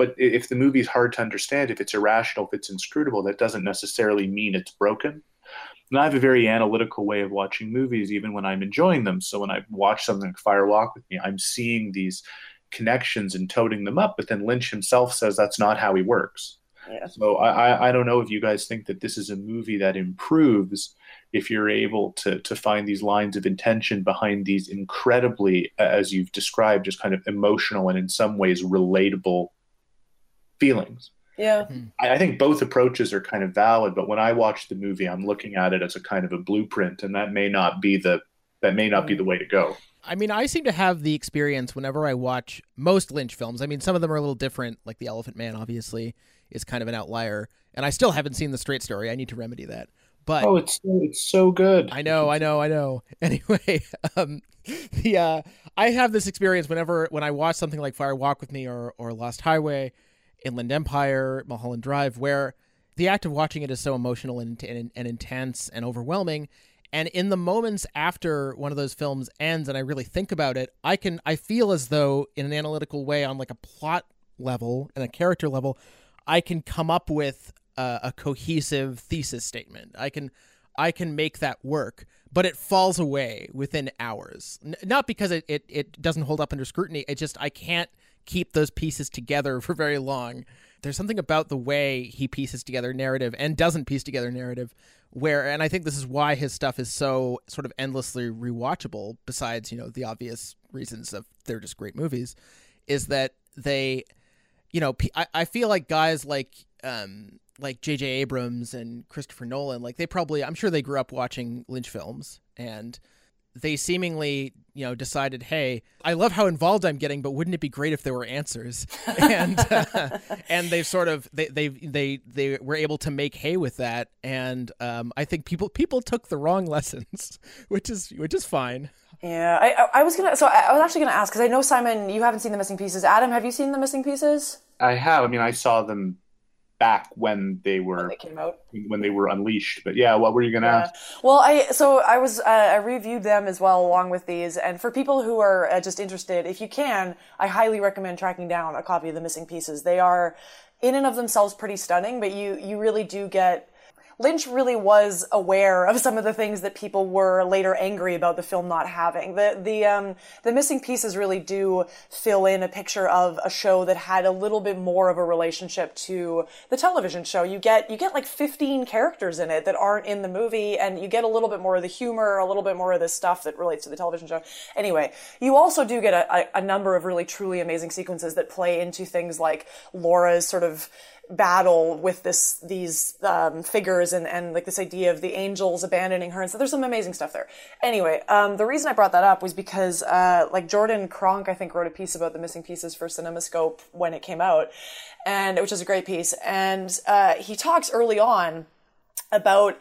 but if the movie's hard to understand, if it's irrational, if it's inscrutable, that doesn't necessarily mean it's broken. And I have a very analytical way of watching movies, even when I'm enjoying them. So when I watch something like Fire Walk with Me, I'm seeing these connections and toting them up. But then Lynch himself says that's not how he works. Yeah. So I, I don't know if you guys think that this is a movie that improves if you're able to to find these lines of intention behind these incredibly, as you've described, just kind of emotional and in some ways relatable feelings. Yeah. Hmm. I, I think both approaches are kind of valid, but when I watch the movie, I'm looking at it as a kind of a blueprint, and that may not be the that may not be the way to go. I mean, I seem to have the experience whenever I watch most Lynch films. I mean, some of them are a little different, like The Elephant Man, obviously, is kind of an outlier. And I still haven't seen The Straight Story. I need to remedy that. But oh, it's so, it's so good. I know, I know, I know. Anyway, um, the uh, I have this experience whenever when I watch something like Fire Walk with Me or or Lost Highway, Inland Empire, Mulholland Drive, where the act of watching it is so emotional and, and, and intense and overwhelming. And in the moments after one of those films ends and i really think about it i can i feel as though in an analytical way on like a plot level and a character level i can come up with a, a cohesive thesis statement. I can i can make that work but it falls away within hours. N- not because it, it, it doesn't hold up under scrutiny. It just i can't keep those pieces together for very long there's something about the way he pieces together narrative and doesn't piece together narrative where and I think this is why his stuff is so sort of endlessly rewatchable besides, you know, the obvious reasons of they're just great movies is that they you know, I, I feel like guys like um like J.J. Abrams and Christopher Nolan, like they probably, I'm sure they grew up watching Lynch films, and they seemingly you know decided hey i love how involved i'm getting but wouldn't it be great if there were answers? And uh, and they've sort of they they they they were able to make hay with that. And um, i think people people took the wrong lessons which is which is fine. Yeah i i was gonna so i was actually gonna ask because i know simon you haven't seen the missing pieces. Adam have you seen the missing pieces? I have. I mean i saw them back when they were when they came out? when they were unleashed. But yeah what were you gonna yeah. ask well i so i was uh, i reviewed them as well along with these. And for people who are uh, just interested if you can i highly recommend tracking down a copy of the missing pieces. They are in and of themselves pretty stunning but you you really do get Lynch really was aware of some of the things that people were later angry about the film not having. The the um, the missing pieces really do fill in a picture of a show that had a little bit more of a relationship to the television show. You get you get like 15 characters in it that aren't in the movie, and you get a little bit more of the humor, a little bit more of the stuff that relates to the television show. Anyway, you also do get a, a, a number of really truly amazing sequences that play into things like Laura's sort of battle with this these um, figures and and like this idea of the angels abandoning her. And so there's some amazing stuff there. Anyway um, the reason i brought that up was because uh, like jordan cronk i think wrote a piece about the missing pieces for cinemascope when it came out and which is a great piece. And uh, he talks early on about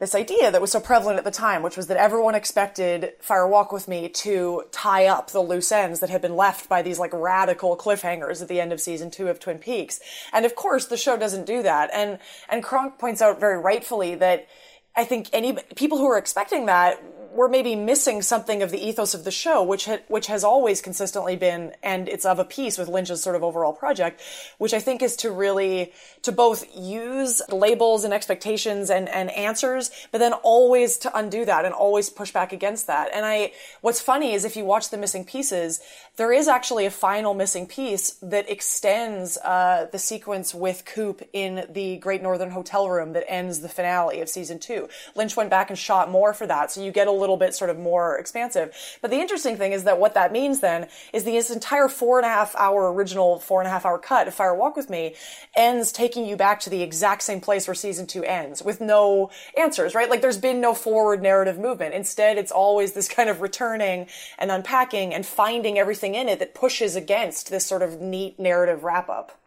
this idea that was so prevalent at the time, which was that everyone expected Fire Walk with Me to tie up the loose ends that had been left by these like radical cliffhangers at the end of season two of Twin Peaks. And of course, the show doesn't do that. And and Cronk points out very rightfully that I think any people who are expecting that we're maybe missing something of the ethos of the show, which ha- which has always consistently been, and it's of a piece with Lynch's sort of overall project, which I think is to really to both use labels and expectations and and answers, but then always to undo that and always push back against that. And I, what's funny is if you watch the missing pieces, there is actually a final missing piece that extends uh, the sequence with Coop in the Great Northern Hotel room that ends the finale of season two. Lynch went back and shot more for that, so you get a little bit sort of more expansive. But the interesting thing is that what that means then is the entire four and a half hour original four and a half hour cut of Fire Walk with Me ends taking you back to the exact same place where season two ends with no answers, right? Like there's been no forward narrative movement. Instead, it's always this kind of returning and unpacking and finding everything in it that pushes against this sort of neat narrative wrap up.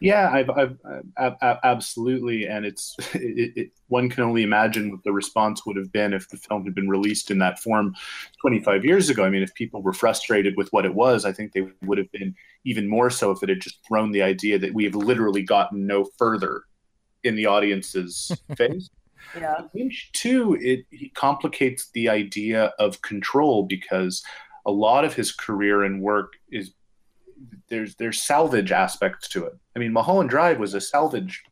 Yeah, I've, I've, uh, I've, I've, absolutely, and it's it, it, one can only imagine what the response would have been if the film had been released in that form 25 years ago. I mean, if people were frustrated with what it was, I think they would have been even more so if it had just thrown the idea that we have literally gotten no further in the audience's face. Yeah. Lynch too, it he complicates the idea of control because a lot of his career and work is there's there's salvage aspects to it. I mean, Mulholland Drive was a salvage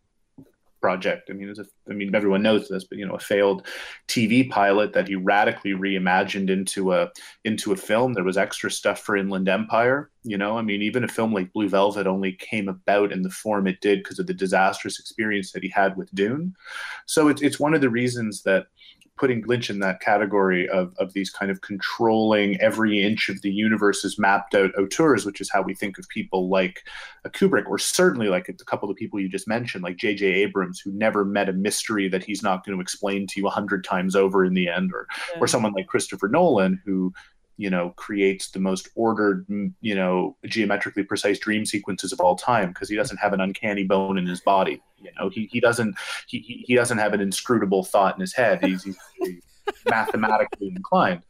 project. I mean, a, I mean, everyone knows this, but you know, a failed TV pilot that he radically reimagined into a into a film. There was extra stuff for Inland Empire. You know, I mean, even a film like Blue Velvet only came about in the form it did because of the disastrous experience that he had with Dune. So it's it's one of the reasons that putting Lynch in that category of, of these kind of controlling every inch of the universe is mapped out auteurs, which is how we think of people like a Kubrick, or certainly like a couple of people you just mentioned, like J.J. Abrams, who never met a mystery that he's not going to explain to you a hundred times over in the end, or yeah. or someone like Christopher Nolan, who you know creates the most ordered you know geometrically precise dream sequences of all time because he doesn't have an uncanny bone in his body. You know he, he doesn't he, he doesn't have an inscrutable thought in his head. He's, he's, mathematically inclined.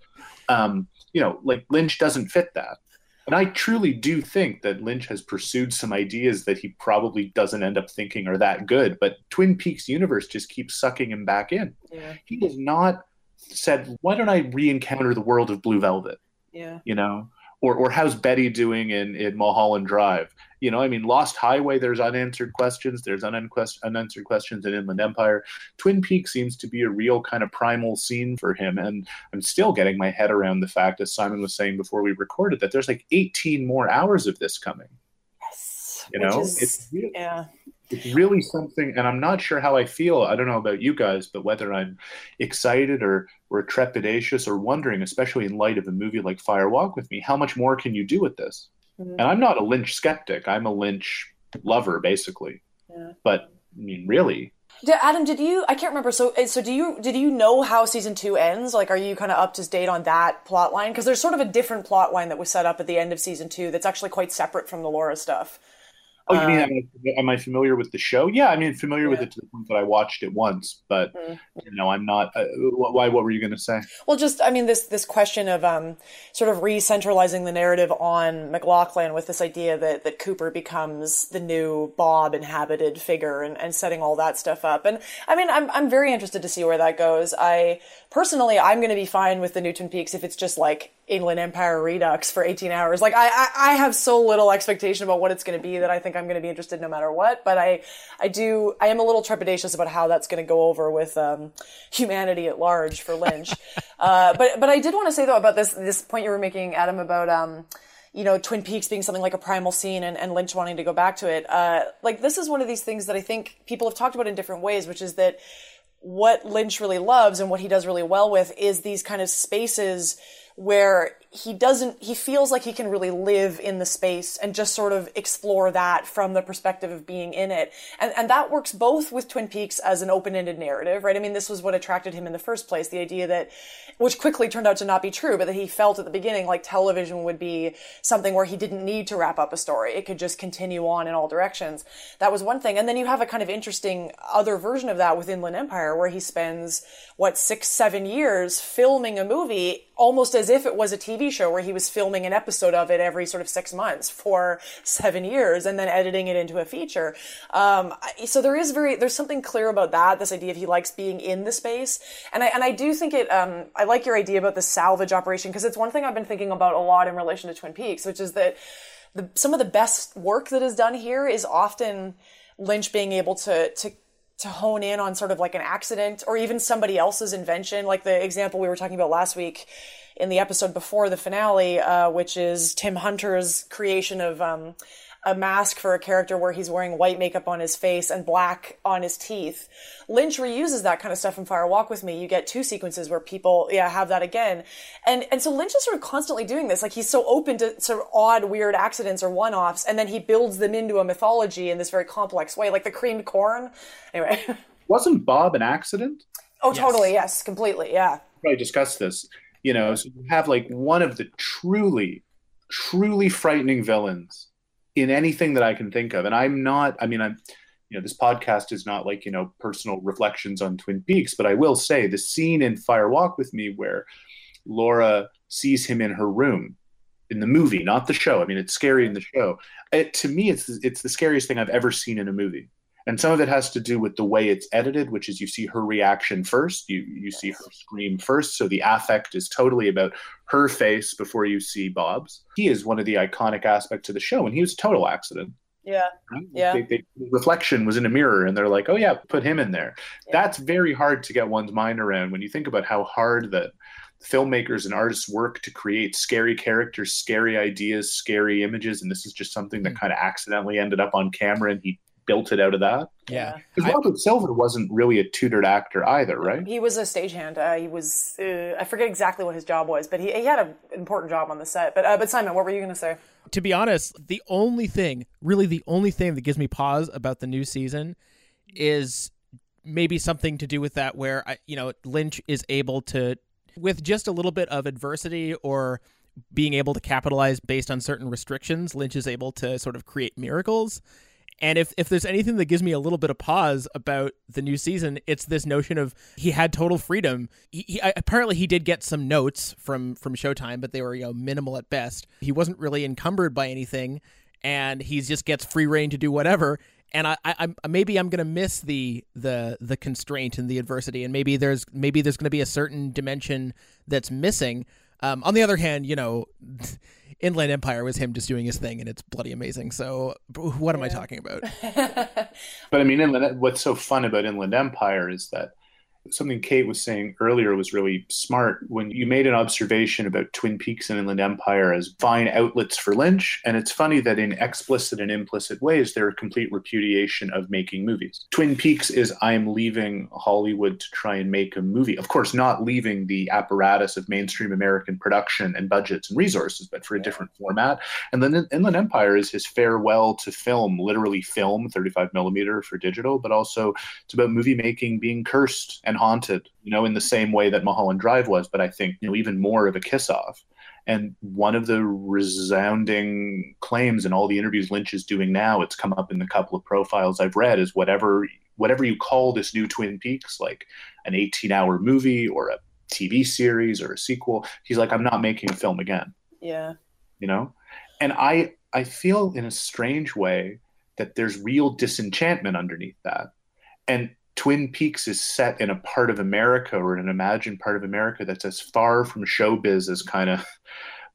Um, you know like lynch doesn't fit that. And i truly do think that lynch has pursued some ideas that he probably doesn't end up thinking are that good but twin peaks universe just keeps sucking him back in. Yeah. he does not said, why don't I re-encounter the world of Blue Velvet? Yeah. You know, or or how's Betty doing in in Mulholland Drive? You know, I mean, Lost Highway. There's unanswered questions. There's unanswered questions in Inland Empire. Twin Peaks seems to be a real kind of primal scene for him, and I'm still getting my head around the fact, as Simon was saying before we recorded, that there's like 18 more hours of this coming. Yes. You know, is, it's yeah it's really something and i'm not sure how i feel i don't know about you guys but whether i'm excited or or trepidatious or wondering especially in light of a movie like fire walk with me how much more can you do with this mm-hmm. and i'm not a lynch skeptic i'm a lynch lover basically yeah. but i mean really Adam, did you? I can't remember. So, so do you? Did you know how season two ends? Like, are you kind of up to date on that plot line? Because there's sort of a different plot line that was set up at the end of season two that's actually quite separate from the Laura stuff. Oh, you mean am I, am I, familiar with the show? Yeah, I mean familiar yeah. with it to the point that I watched it once, but mm-hmm. you know I'm not. Uh, why? What were you going to say? Well, just I mean this this question of um, sort of re-centralizing the narrative on MacLachlan with this idea that that Cooper becomes the new Bob inhabited figure and, and setting all that stuff up. And I mean I'm I'm very interested to see where that goes. I personally I'm going to be fine with the new Twin Peaks if it's just like Inland Empire Redux for 18 hours. Like I, I, I have so little expectation about what it's going to be that I think I'm going to be interested no matter what. But I, I do, I am a little trepidatious about how that's going to go over with um, humanity at large for Lynch. uh, but, but I did want to say though about this, this point you were making, Adam, about um, you know, Twin Peaks being something like a primal scene and, and Lynch wanting to go back to it. Uh, like this is one of these things that I think people have talked about in different ways, which is that what Lynch really loves and what he does really well with is these kind of spaces where he doesn't he feels like he can really live in the space and just sort of explore that from the perspective of being in it. And and that works both with twin peaks as an open-ended narrative right? I mean this was what attracted him in the first place the idea that which quickly turned out to not be true but that he felt at the beginning like television would be something where he didn't need to wrap up a story. It could just continue on in all directions. That was one thing. And then you have a kind of interesting other version of that with inland empire where he spends what six seven years filming a movie almost as if it was a tv show where he was filming an episode of it every sort of six months for seven years and then editing it into a feature. Um, so there is very, there's something clear about that, this idea of he likes being in the space. And I, and I do think it, um, I like your idea about the salvage operation because it's one thing I've been thinking about a lot in relation to Twin Peaks, which is that the, some of the best work that is done here is often Lynch being able to, to to hone in on sort of like an accident or even somebody else's invention, like the example we were talking about last week in the episode before the finale, uh, which is Tim Hunter's creation of um, a mask for a character where he's wearing white makeup on his face and black on his teeth. Lynch reuses that kind of stuff in Fire Walk with Me. You get two sequences where people, yeah, have that again. And, and so Lynch is sort of constantly doing this. Like he's so open to sort of odd, weird accidents or one-offs, and then he builds them into a mythology in this very complex way, like the creamed corn. Anyway. Wasn't Bob an accident? Oh, yes. totally. Yes, completely. Yeah. Probably discussed this you know so you have like one of the truly truly frightening villains in anything that i can think of. And i'm not i mean i'm you know this podcast is not like you know personal reflections on twin peaks but i will say the scene in fire walk with me where laura sees him in her room in the movie not the show. I mean it's scary in the show. It, to me it's it's the scariest thing i've ever seen in a movie and some of it has to do with the way it's edited which is you see her reaction first you you see her scream first so the affect is totally about her face before you see bob's he is one of the iconic aspects of the show and he was a total accident Yeah. Right? Yeah. They, they, the reflection was in a mirror, and they're like, "Oh yeah, put him in there." Yeah. That's very hard to get one's mind around when you think about how hard that filmmakers and artists work to create scary characters, scary ideas, scary images, and this is just something that Mm. kind of accidentally ended up on camera, and he built it out of that. Yeah. Because Robert Silva wasn't really a tutored actor either, right? He was a stagehand. Uh, he was, uh, I forget exactly what his job was, but he, he had an important job on the set. But, uh, but Simon, what were you going to say? to be honest, the only thing, really the only thing that gives me pause about the new season is maybe something to do with that where I, you know, Lynch is able to with just a little bit of adversity or being able to capitalize based on certain restrictions, Lynch is able to sort of create miracles. And if, if there's anything that gives me a little bit of pause about the new season, it's this notion of he had total freedom. He, he apparently he did get some notes from from Showtime, but they were you know minimal at best. He wasn't really encumbered by anything, and he just gets free reign to do whatever. And I, I I'm maybe I'm gonna miss the the the constraint and the adversity, and maybe there's maybe there's gonna be a certain dimension that's missing. Um, on the other hand, you know, Inland Empire was him just doing his thing, and it's bloody amazing. So, what am I talking about? But I mean, Inland, what's so fun about Inland Empire is that something Kate was saying earlier was really smart when you made an observation about Twin Peaks and Inland Empire as fine outlets for Lynch. And it's funny that in explicit and implicit ways, they're a complete repudiation of making movies. Twin Peaks is I'm leaving Hollywood to try and make a movie. Of course, not leaving the apparatus of mainstream American production and budgets and resources, but for a different format. And then Inland Empire is his farewell to film, literally film, 35 millimeter for digital, but also it's about movie making being cursed and haunted, you know, in the same way that Mulholland Drive was, but I think, you know, even more of a kiss off. And one of the resounding claims in all the interviews Lynch is doing now, it's come up in the couple of profiles I've read, is whatever whatever you call this new Twin Peaks, like an 18 hour movie or a TV series or a sequel, he's like, I'm not making a film again Yeah. you know and i i feel in a strange way that there's real disenchantment underneath that and twin peaks is set in a part of america or an imagined part of america that's as far from showbiz as kind of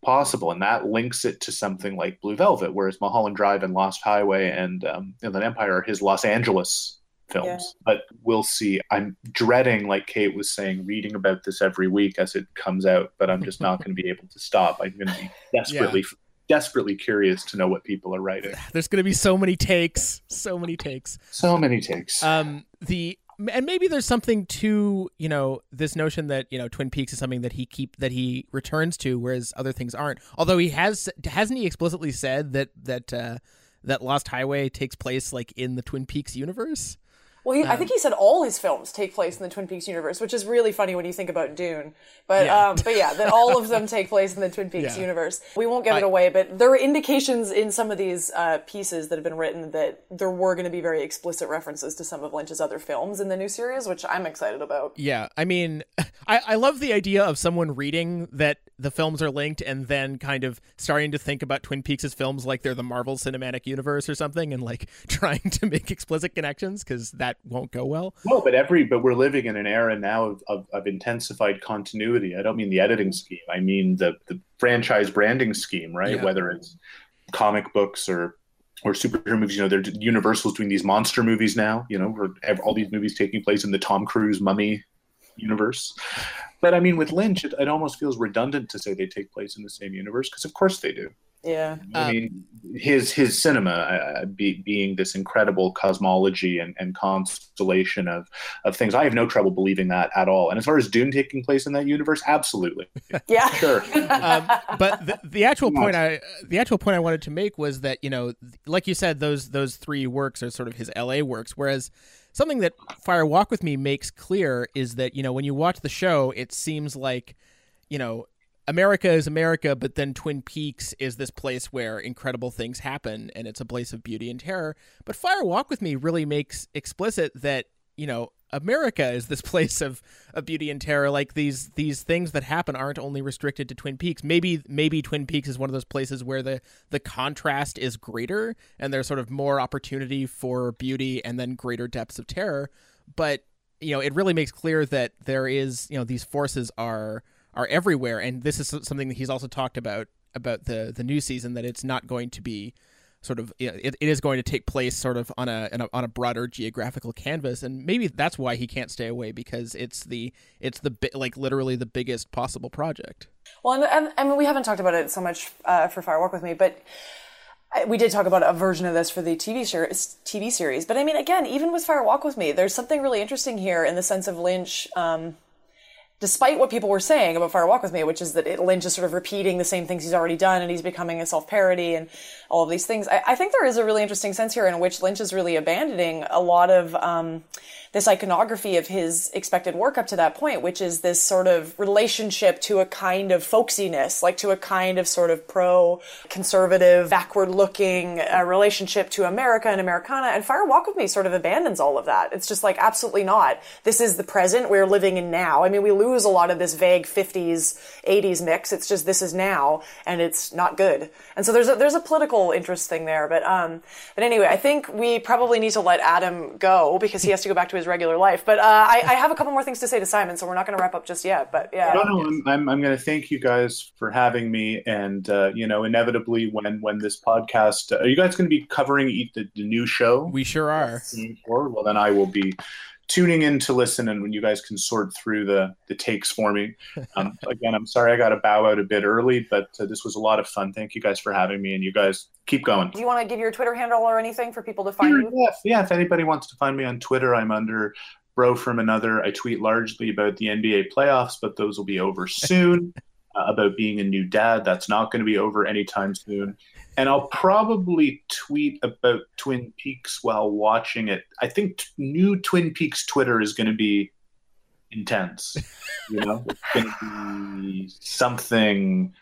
possible and that links it to something like blue velvet whereas mulholland drive and lost highway and um, inland empire are his los angeles films. Yeah. but we'll see. I'm dreading like kate was saying reading about this every week as it comes out but i'm just not going to be able to stop. I'm going to be desperately desperately curious to know what people are writing There's going to be so many takes, so many takes. so many takes Um, the and maybe there's something to you know this notion that you know Twin Peaks is something that he keep that he returns to, whereas other things aren't. Although he has hasn't he explicitly said that that uh, that Lost Highway takes place like in the Twin Peaks universe. Well, he, I think he said all his films take place in the Twin Peaks universe, which is really funny when you think about Dune. But Yeah. um, but yeah, that all of them take place in the Twin Peaks Yeah. universe. We won't give it away, but there are indications in some of these uh, pieces that have been written that there were going to be very explicit references to some of Lynch's other films in the new series, which I'm excited about. Yeah, I mean, I, I love the idea of someone reading that the films are linked and then kind of starting to think about Twin Peaks' films like they're the Marvel Cinematic Universe or something and like trying to make explicit connections because that won't go well. No, but every but we're living in an era now of, of, of intensified continuity. I don't mean the editing mm-hmm. scheme. I mean the the franchise branding scheme, right? Yeah. Whether it's comic books or or superhero movies. You know, they're Universal's doing these monster movies now. You know, all these movies taking place in the Tom Cruise Mummy universe. But I mean, with Lynch, it, it almost feels redundant to say they take place in the same universe because, of course, they do. Yeah. I Um, mean, his his cinema uh, be, being this incredible cosmology and, and constellation of, of things. I have no trouble believing that at all. And as far as Dune taking place in that universe, absolutely, Yeah. sure. um, but the, the actual point I the actual point I wanted to make was that you know, like you said, those those three works are sort of his L.A. works, whereas something that Fire Walk with Me makes clear is that you know when you watch the show, it seems like you know America is America, but then Twin Peaks is this place where incredible things happen, and it's a place of beauty and terror. But Fire Walk with Me really makes explicit that you know America is this place of, of beauty and terror. Like these these things that happen aren't only restricted to Twin Peaks. Maybe maybe Twin Peaks is one of those places where the the contrast is greater, and there's sort of more opportunity for beauty and then greater depths of terror. But you know, it really makes clear that there is you know these forces are are everywhere, and this is something that he's also talked about about the the new season that it's not going to be sort of it, it is going to take place sort of on a, a, on a broader geographical canvas and maybe that's why he can't stay away because it's the it's the like literally the biggest possible project well and, and i mean we haven't talked about it so much uh, for fire walk with me but we did talk about a version of this for the TV series, TV series, but I mean, again, even with Fire Walk with Me, there's something really interesting here in the sense of Lynch. Um, despite what people were saying about Fire Walk with Me, which is that it, Lynch is sort of repeating the same things he's already done and he's becoming a self parody and all of these things. I, I, think there is a really interesting sense here in which Lynch is really abandoning a lot of um, this iconography of his expected work up to that point, which is this sort of relationship to a kind of folksiness, like to a kind of sort of pro conservative, backward looking uh, relationship to America and Americana. And Fire Walk with Me sort of abandons all of that. It's just like, absolutely not. This is the present we're living in now. I mean, we lose a lot of this vague 50s, 80s mix. It's just this is now and it's not good. And so there's a, there's a political interest thing there. But, um, but anyway, I think we probably need to let Adam go because he has to go back to his his regular life. But uh, I, I, have a couple more things to say to Simon, so we're not going to wrap up just yet. But yeah, no, no, I'm, I'm, I'm going to thank you guys for having me, and uh, you know, inevitably when when this podcast, uh, are you guys going to be covering the, the new show? We sure are. Well, then I will be tuning in to listen and when you guys can sort through the the takes for me. Um, again i'm sorry i got to bow out a bit early but uh, this was a lot of fun. Thank you guys for having me and you guys keep going. Do you want to give your twitter handle or anything for people to find you? yeah, yeah if anybody wants to find me on twitter i'm under bro from another. I tweet largely about the nba playoffs but those will be over soon uh, about being a new dad that's not going to be over anytime soon and I'll probably tweet about Twin Peaks while watching it. I think t- new Twin Peaks Twitter is going to be intense. You know, it's going to be something,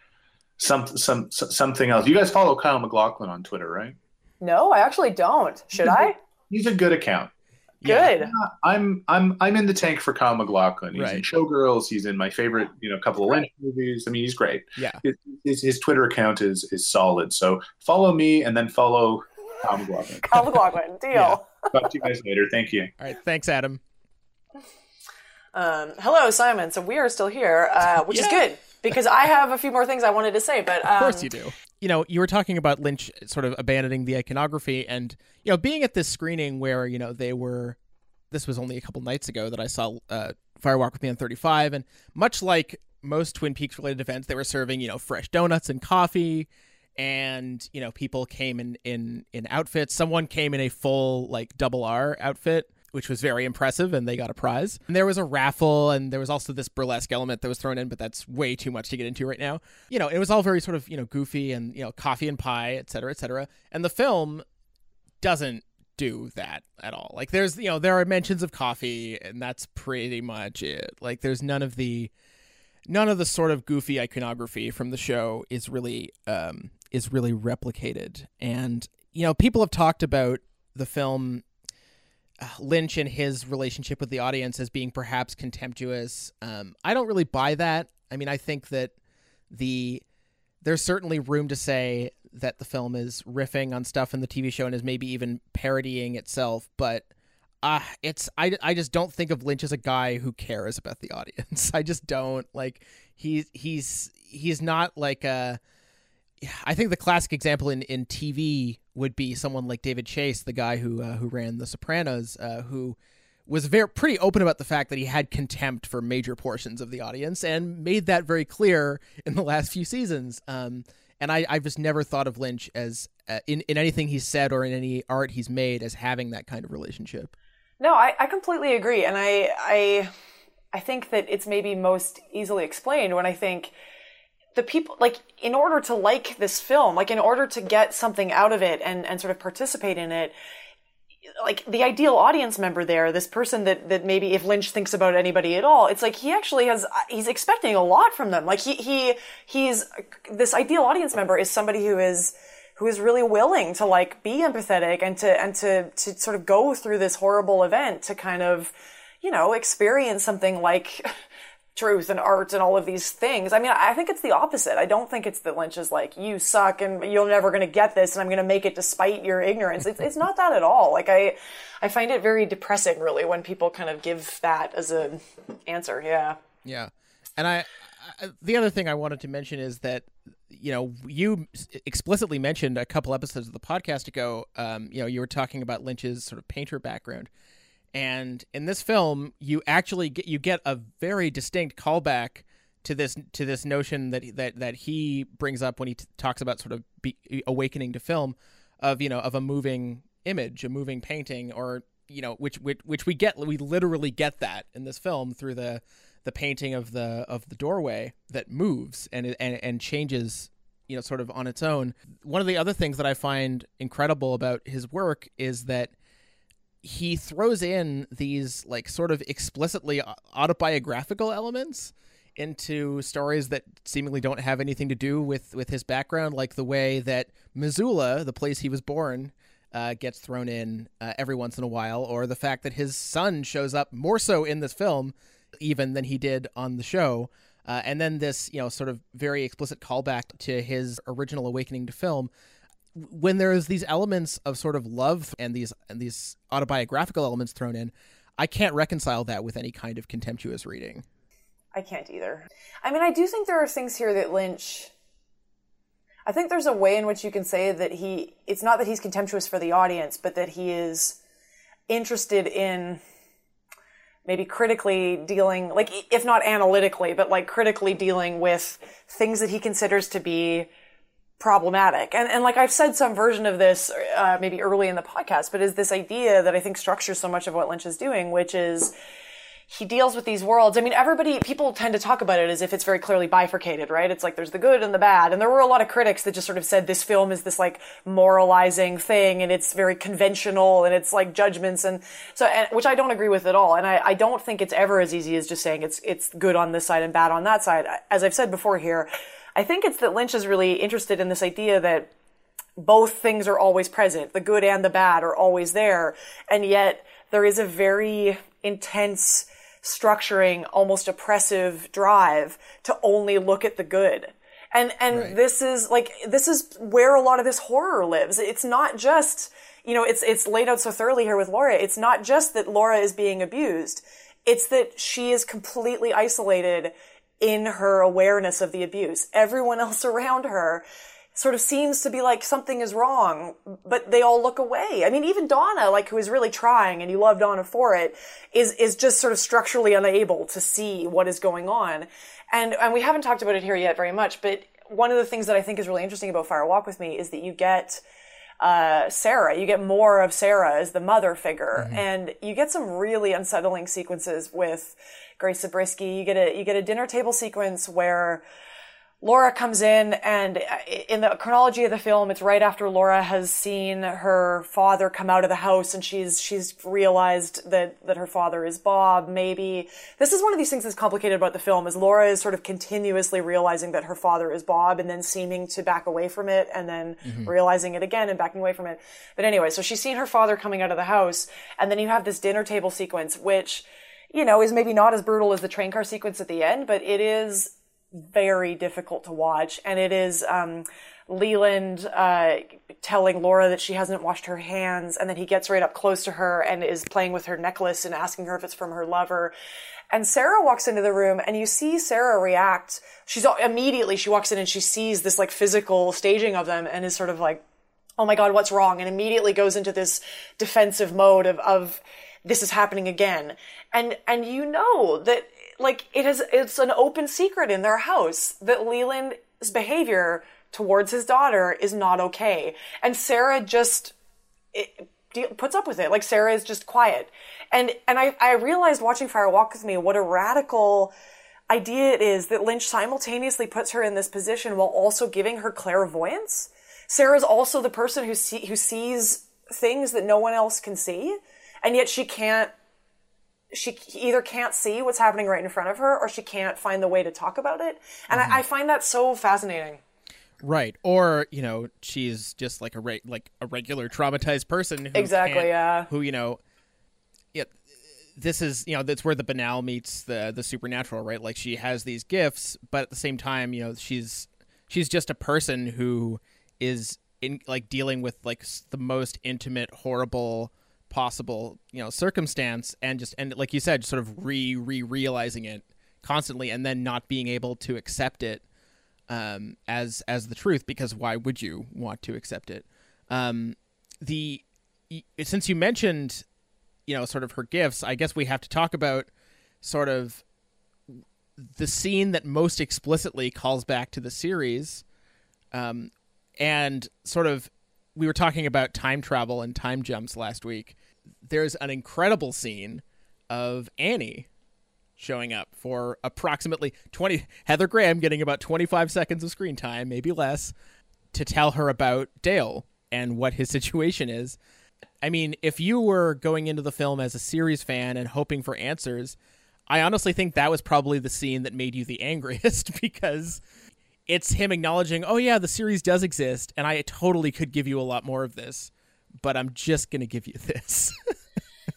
some, some, something else. You guys follow Kyle MacLachlan on Twitter, right? No, I actually don't. Should I? He's a good account. Good. Yeah, I'm I'm I'm in the tank for Kyle MacLachlan. He's right. in Showgirls. He's in my favorite, you know, couple of Lynch movies. I mean, he's great. Yeah. His, his, Twitter account is is solid. So follow me and then follow Kyle MacLachlan. Kyle MacLachlan. Deal. Yeah. Talk to you guys later. Thank you. All right. Thanks, Adam. Um, hello, Simon. So we are still here, uh, which yeah. is good because I have a few more things I wanted to say. But um, of course um, you do. You know, you were talking about Lynch sort of abandoning the iconography, and you know, being at this screening where you know they were. This was only a couple nights ago that I saw uh, Fire Walk with Me on 35, and much like most Twin Peaks related events, they were serving you know fresh donuts and coffee, and you know people came in in in outfits. Someone came in a full like double R outfit which was very impressive, and they got a prize. And there was a raffle, and there was also this burlesque element that was thrown in, but that's way too much to get into right now. You know, it was all very sort of you know goofy and you know coffee and pie, et cetera, et cetera. And the film doesn't do that at all. Like there's you know there are mentions of coffee, and that's pretty much it. Like there's none of the none of the sort of goofy iconography from the show is really um is really replicated and you know people have talked about the film Lynch and his relationship with the audience as being perhaps contemptuous. Um, I don't really buy that. I mean, I think that the there's certainly room to say that the film is riffing on stuff in the TV show and is maybe even parodying itself, but uh it's I, I just don't think of Lynch as a guy who cares about the audience. I just don't like he he's he's not like a I think the classic example in, in TV would be someone like David Chase, the guy who uh, who ran The Sopranos, uh, who was very pretty open about the fact that he had contempt for major portions of the audience and made that very clear in the last few seasons. Um, and I, I've just never thought of Lynch as uh, in in anything he's said or in any art he's made as having that kind of relationship. No, I, I completely agree, and I I I think that it's maybe most easily explained when I think the people like in order to like this film like in order to get something out of it and and sort of participate in it like the ideal audience member there this person that that maybe if lynch thinks about anybody at all it's like he actually has he's expecting a lot from them. Like he he he's this ideal audience member is somebody who is who is really willing to like be empathetic and to and to to sort of go through this horrible event to kind of you know experience something like truth and art and all of these things. I mean, I think it's the opposite. I don't think it's that Lynch is like, you suck and you're never going to get this and I'm going to make it despite your ignorance. It's, it's not that at all. Like, I, I find it very depressing, really, when people kind of give that as an answer. Yeah. Yeah. And I, I the other thing I wanted to mention is that you know, you explicitly mentioned a couple episodes of the podcast ago. Um, you know, you were talking about Lynch's sort of painter background, and in this film, you actually get you get a very distinct callback to this to this notion that that that he brings up when he t- talks about sort of be, awakening to film of you know of a moving image, a moving painting, or you know which which which we get we literally get that in this film through the the painting of the of the doorway that moves and and and changes you know sort of on its own. One of the other things that I find incredible about his work is that he throws in these like sort of explicitly autobiographical elements into stories that seemingly don't have anything to do with with his background like the way that Missoula, the place he was born, uh, gets thrown in uh, every once in a while, or the fact that his son shows up more so in this film even than he did on the show. Uh, and then this, you know, sort of very explicit callback to his original awakening to film. When there's these elements of sort of love and these and these autobiographical elements thrown in, I can't reconcile that with any kind of contemptuous reading. I can't either. I mean, I do think there are things here that Lynch. I think there's a way in which you can say that he. It's not that he's contemptuous for the audience, but that he is interested in maybe critically dealing, like, if not analytically, but like critically dealing with things that he considers to be problematic. And, and like I've said some version of this, uh, maybe early in the podcast, but is this idea that I think structures so much of what Lynch is doing, which is, he deals with these worlds. I mean, everybody, people tend to talk about it as if it's very clearly bifurcated, right? It's like there's the good and the bad. And there were a lot of critics that just sort of said this film is this like moralizing thing and it's very conventional and it's like judgments and so, and, which I don't agree with at all. And I, I don't think it's ever as easy as just saying it's, it's good on this side and bad on that side. As I've said before here, I think it's that Lynch is really interested in this idea that both things are always present. The good and the bad are always there. And yet there is a very intense, structuring, almost oppressive drive to only look at the good. And, and right. this is like, this is where a lot of this horror lives. It's not just, you know, it's, it's laid out so thoroughly here with Laura. It's not just that Laura is being abused. It's that she is completely isolated in her awareness of the abuse. Everyone else around her sort of seems to be like something is wrong, but they all look away. I mean, even Donna, like who is really trying and you love Donna for it, is, is just sort of structurally unable to see what is going on. And, and we haven't talked about it here yet very much, but one of the things that I think is really interesting about Fire Walk with Me is that you get, uh, Sarah. You get more of Sarah as the mother figure, mm-hmm. and you get some really unsettling sequences with Grace Zabriskie. You get a you get a dinner table sequence where Laura comes in and uh, in the chronology of the film, it's right after Laura has seen her father come out of the house and she's, she's realized that, that her father is Bob, maybe. This is one of these things that's complicated about the film is Laura is sort of continuously realizing that her father is Bob and then seeming to back away from it and then mm-hmm. realizing it again and backing away from it. But anyway, so she's seen her father coming out of the house and then you have this dinner table sequence, which, you know, is maybe not as brutal as the train car sequence at the end, but it is very difficult to watch. And it is um, Leland uh, telling Laura that she hasn't washed her hands, and then he gets right up close to her and is playing with her necklace and asking her if it's from her lover. And Sarah walks into the room, and you see Sarah react. She's immediately she walks in and she sees this like physical staging of them, and is sort of like, "Oh my god, what's wrong?" And immediately goes into this defensive mode of of this is happening again. And and you know that like it is it's an open secret in their house that Leland's behavior towards his daughter is not okay. And Sarah just it, puts up with it. Like Sarah is just quiet. And and I I realized watching Fire Walk with Me what a radical idea it is that Lynch simultaneously puts her in this position while also giving her clairvoyance. Sarah's also the person who see, who sees things that no one else can see, and yet she can't she either can't see what's happening right in front of her or she can't find the way to talk about it. And mm-hmm. I, I, find that so fascinating. Right. Or, you know, she's just like a re- like a regular traumatized person who Exactly, yeah. Who, you know, yeah, this is, you know, that's where the banal meets the the supernatural, right? Like she has these gifts, but at the same time, you know, she's she's just a person who is in like dealing with like the most intimate horrible possible you know circumstance and just and like you said sort of re re realizing it constantly and then not being able to accept it um, as as the truth because why would you want to accept it? Um, the since you mentioned, you know, sort of her gifts, I guess we have to talk about sort of the scene that most explicitly calls back to the series, um, and sort of we were talking about time travel and time jumps last week. There's an incredible scene of Annie showing up for approximately 20 Heather Graham getting about 25 seconds of screen time, maybe less, to tell her about Dale and what his situation is. I mean, if you were going into the film as a series fan and hoping for answers, I honestly think that was probably the scene that made you the angriest because it's him acknowledging, "Oh yeah, the series does exist and I totally could give you a lot more of this, but I'm just to give you this."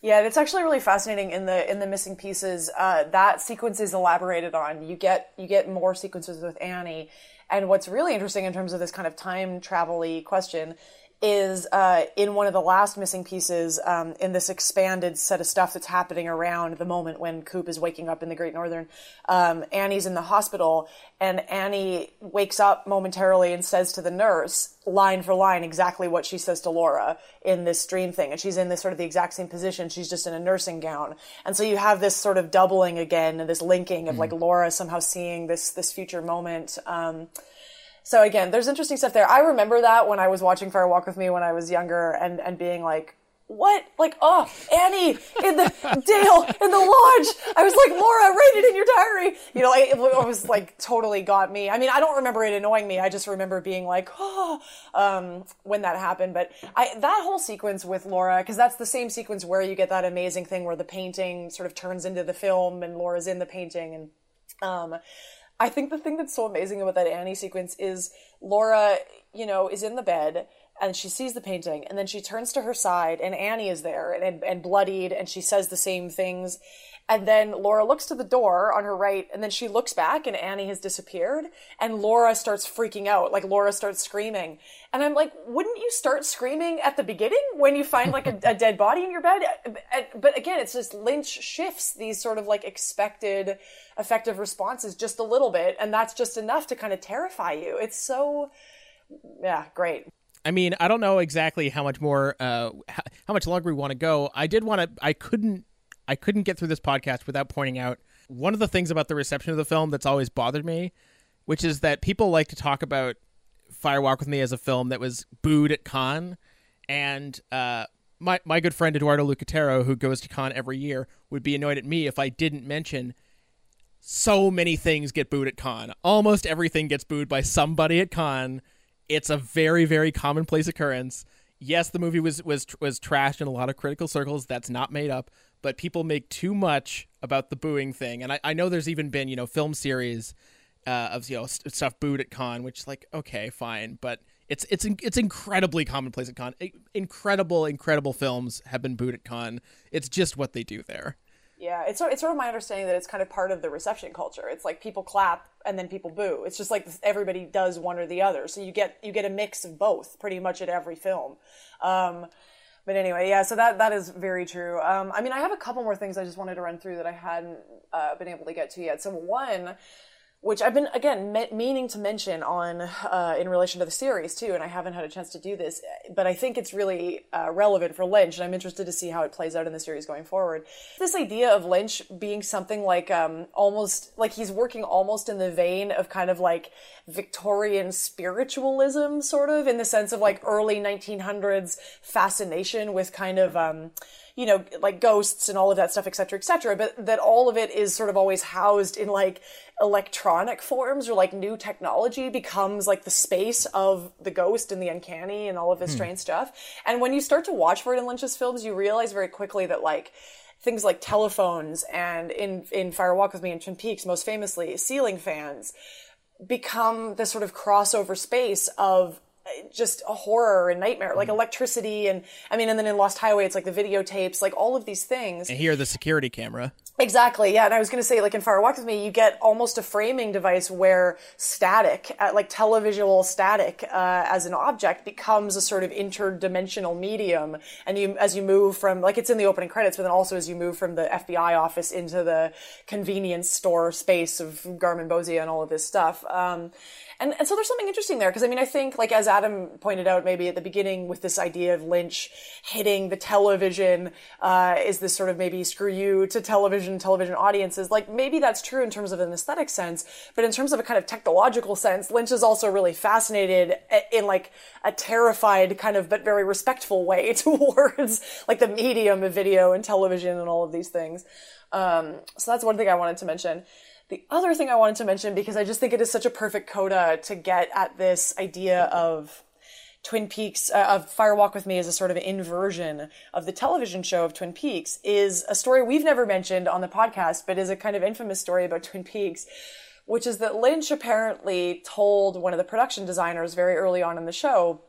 Yeah, it's actually really fascinating in the in the missing pieces. Uh, that sequence is elaborated on. You get you get more sequences with Annie, and what's really interesting in terms of this kind of time travel question is uh, in one of the last missing pieces um, in this expanded set of stuff that's happening around the moment when Coop is waking up in the Great Northern. Um, Annie's in the hospital, and Annie wakes up momentarily and says to the nurse, line for line, exactly what she says to Laura in this dream thing. And she's in this sort of the exact same position. She's just in a nursing gown. And so you have this sort of doubling again and this linking of mm. like Laura somehow seeing this this future moment. Um, so again, there's interesting stuff there. I remember that when I was watching Fire Walk with Me when I was younger and, and being like, what? Like, oh, Annie in the Dale in the lodge. I was like, Laura, write it in your diary. You know, like, it was like totally got me. I mean, I don't remember it annoying me. I just remember being like, oh, um, when that happened. But I, that whole sequence with Laura, because that's the same sequence where you get that amazing thing where the painting sort of turns into the film and Laura's in the painting and, um, I think the thing that's so amazing about that Annie sequence is Laura, you know, is in the bed and she sees the painting and then she turns to her side and Annie is there and, and bloodied and she says the same things. And then Laura looks to the door on her right and then she looks back and Annie has disappeared and Laura starts freaking out. Like Laura starts screaming. And I'm like, wouldn't you start screaming at the beginning when you find like a, a dead body in your bed? But again, it's just Lynch shifts these sort of like expected effective responses just a little bit. And that's just enough to kind of terrify you. It's so, yeah, great. I mean, I don't know exactly how much more, uh, how much longer we want to go. I did want to. I couldn't. I couldn't get through this podcast without pointing out one of the things about the reception of the film that's always bothered me, which is that people like to talk about Fire Walk with Me as a film that was booed at Cannes, and uh, my my good friend Eduardo Lucatero, who goes to Cannes every year, would be annoyed at me if I didn't mention so many things get booed at Cannes. Almost everything gets booed by somebody at Cannes it's a very very commonplace occurrence. Yes, the movie was was was trashed in a lot of critical circles. That's not made up, but people make too much about the booing thing. And I, I know there's even been you know film series uh, of you know stuff booed at Cannes, which like okay fine, but it's it's it's incredibly commonplace at Cannes. Incredible, incredible films have been booed at Cannes. It's just what they do there. Yeah, it's sort, it's sort of my understanding that it's kind of part of the reception culture. It's like people clap and then people boo. It's just like everybody does one or the other. So you get you get a mix of both pretty much at every film. Um, but anyway, yeah, so that that is very true. Um, I mean, I have a couple more things I just wanted to run through that I hadn't uh, been able to get to yet. So one which I've been again me- meaning to mention on uh, in relation to the series too, and I haven't had a chance to do this, but I think it's really uh, relevant for Lynch, and I'm interested to see how it plays out in the series going forward. This idea of Lynch being something like um, almost like he's working almost in the vein of kind of like Victorian spiritualism, sort of in the sense of like early 1900s fascination with kind of. Um, you know, like ghosts and all of that stuff, et cetera, et cetera, but that all of it is sort of always housed in like electronic forms or like new technology becomes like the space of the ghost and the uncanny and all of this hmm. strange stuff. And when you start to watch Ferdinand Lynch's films, you realize very quickly that like, things like telephones and in in Fire Walk with Me and Twin Peaks, most famously, ceiling fans become this sort of crossover space of just a horror and nightmare, like mm. electricity, and I mean, and then in Lost Highway, it's like the videotapes, like all of these things. And here, the security camera. Exactly, yeah. And I was going to say, like in Fire Walk with Me, you get almost a framing device where static, uh, like televisual static, uh, as an object becomes a sort of interdimensional medium. And you, as you move from, like it's in the opening credits, but then also as you move from the FBI office into the convenience store space of Garmin Garmonbozia and all of this stuff. Um, and and so there's something interesting there because I mean I think like as Adam pointed out maybe at the beginning with this idea of Lynch hitting the television uh, is this sort of maybe screw you to television television audiences like maybe that's true in terms of an aesthetic sense but in terms of a kind of technological sense Lynch is also really fascinated in like a terrified kind of but very respectful way towards like the medium of video and television and all of these things. Um, so that's one thing I wanted to mention. The other thing I wanted to mention, because I just think it is such a perfect coda to get at this idea of Twin Peaks, uh, of Fire Walk with Me as a sort of inversion of the television show of Twin Peaks, is a story we've never mentioned on the podcast, but is a kind of infamous story about Twin Peaks, which is that Lynch apparently told one of the production designers very early on in the show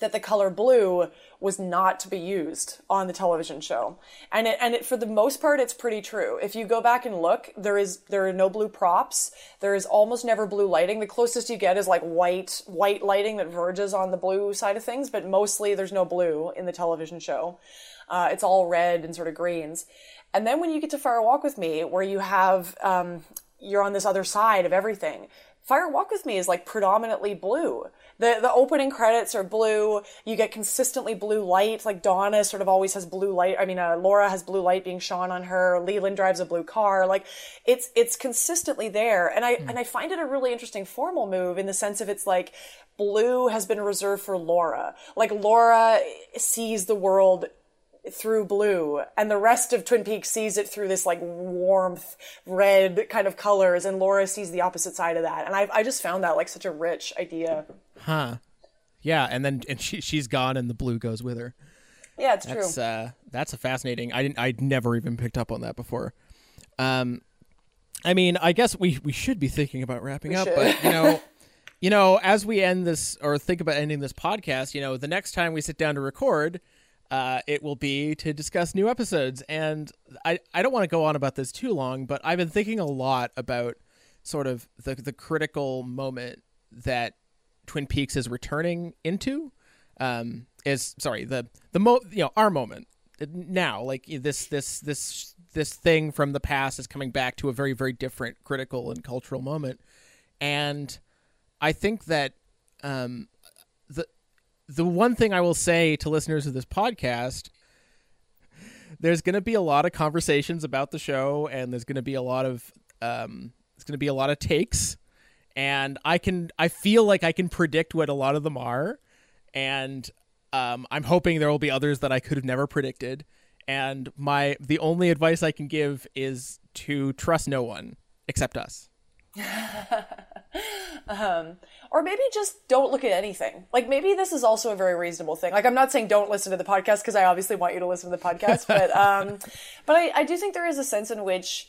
that the color blue was not to be used on the television show. And it, and it, for the most part, it's pretty true. If you go back and look, there is, there are no blue props. There is almost never blue lighting. The closest you get is like white, white lighting that verges on the blue side of things, but mostly there's no blue in the television show. Uh, it's all red and sort of greens. And then when you get to Fire Walk with Me, where you have, um, you're on this other side of everything. Fire Walk with Me is like predominantly blue. The the opening credits are blue. You get consistently blue light. Like Donna sort of always has blue light. I mean, uh, Laura has blue light being shone on her. Leland drives a blue car. Like it's it's consistently there, and I mm. and I find it a really interesting formal move in the sense of it's like blue has been reserved for Laura. Like Laura sees the world through blue and the rest of Twin Peaks sees it through this like warmth, red kind of colors and Laura sees the opposite side of that. And I, I just found that like such a rich idea. Huh. Yeah. And then, and she, she's gone and the blue goes with her. Yeah, it's that's, true. Uh, that's a fascinating. I didn't, I'd never even picked up on that before. Um, I mean, I guess we, we should be thinking about wrapping We up, should. but you know, you know, as we end this or think about ending this podcast, you know, the next time we sit down to record, uh, it will be to discuss new episodes. And I, I don't want to go on about this too long, but I've been thinking a lot about sort of the, the critical moment that Twin Peaks is returning into. Um, is sorry the the mo you know our moment now like this this this this thing from the past is coming back to a very very different critical and cultural moment and i think that um the the one thing I will say to listeners of this podcast, there's going to be a lot of conversations about the show, and there's going to be a lot of um, it's going to be a lot of takes, and I can I feel like I can predict what a lot of them are, and um, I'm hoping there will be others that I could have never predicted. And my the only advice I can give is to trust no one except us. um, or maybe just don't look at anything. Like maybe this is also a very reasonable thing. Like I'm not saying don't listen to the podcast because I obviously want you to listen to the podcast, but um, but I, I do think there is a sense in which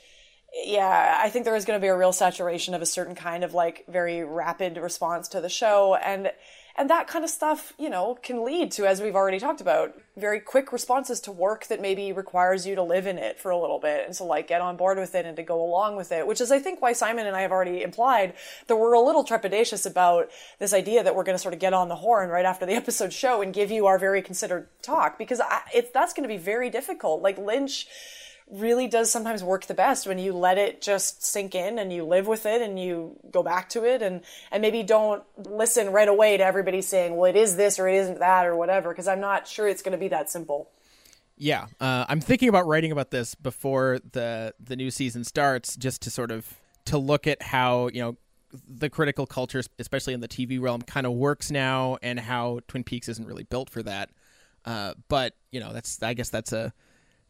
yeah, I think there is going to be a real saturation of a certain kind of like very rapid response to the show and and that kind of stuff, you know, can lead to as we've already talked about, very quick responses to work that maybe requires you to live in it for a little bit and to like get on board with it and to go along with it, which is I think why Simon and I have already implied that we're a little trepidatious about this idea that we're going to sort of get on the horn right after the episode show and give you our very considered talk because I, it's that's going to be very difficult. Like Lynch really does sometimes work the best when you let it just sink in and you live with it and you go back to it and and maybe don't listen right away to everybody saying well it is this or it isn't that or whatever because i'm not sure it's going to be that simple Yeah, uh, I'm thinking about writing about this before the the new season starts, just to sort of to look at how you know the critical culture, especially in the TV realm, kind of works now, and how Twin Peaks isn't really built for that. Uh, but you know, that's I guess that's a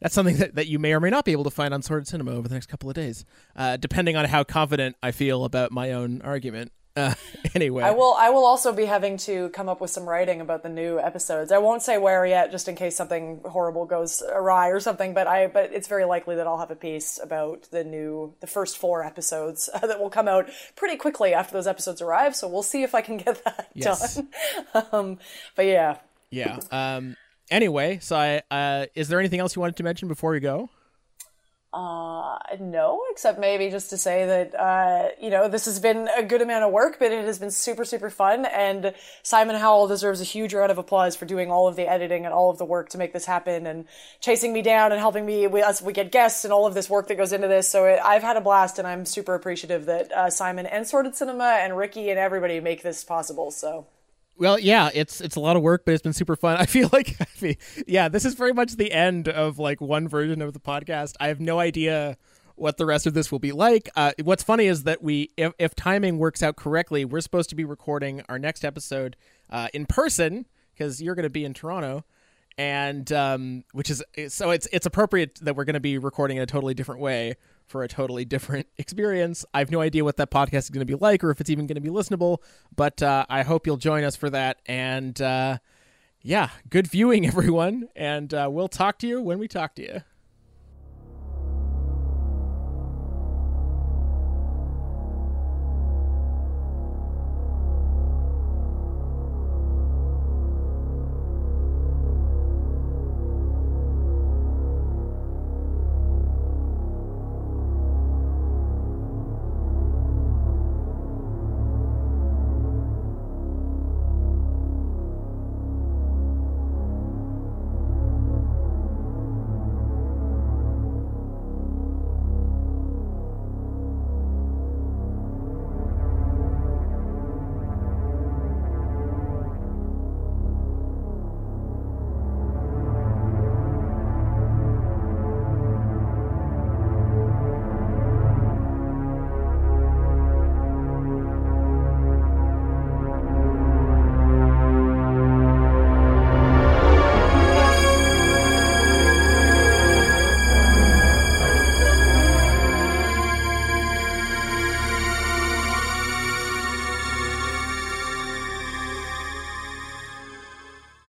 that's something that, that you may or may not be able to find on Sordid Cinema over the next couple of days, uh, depending on how confident I feel about my own argument. Uh, anyway, I will. I will also be having to come up with some writing about the new episodes. I won't say where yet, just in case something horrible goes awry or something. But I. But it's very likely that I'll have a piece about the new, the first four episodes uh, that will come out pretty quickly after those episodes arrive. So we'll see if I can get that Yes. done. um, but yeah, yeah. Um, anyway, so I uh, is there anything else you wanted to mention before we go? Uh, no, except maybe just to say that, uh, you know, this has been a good amount of work, but it has been super, super fun. And Simon Howell deserves a huge round of applause for doing all of the editing and all of the work to make this happen and chasing me down and helping me as we get guests and all of this work that goes into this. So it, I've had a blast and I'm super appreciative that, uh, Simon and Sordid Cinema and Ricky and everybody make this possible. So. Well, yeah, it's it's a lot of work, but it's been super fun. I feel like, I feel, yeah, this is very much the end of like one version of the podcast. I have no idea what the rest of this will be like. Uh, what's funny is that we, if, if timing works out correctly, we're supposed to be recording our next episode uh, in person because you're going to be in Toronto, and um, which is so it's it's appropriate that we're going to be recording in a totally different way for a totally different experience. I have no idea what that podcast is going to be like or if it's even going to be listenable, but uh, I hope you'll join us for that. And uh, yeah, good viewing, everyone. And uh, we'll talk to you when we talk to you.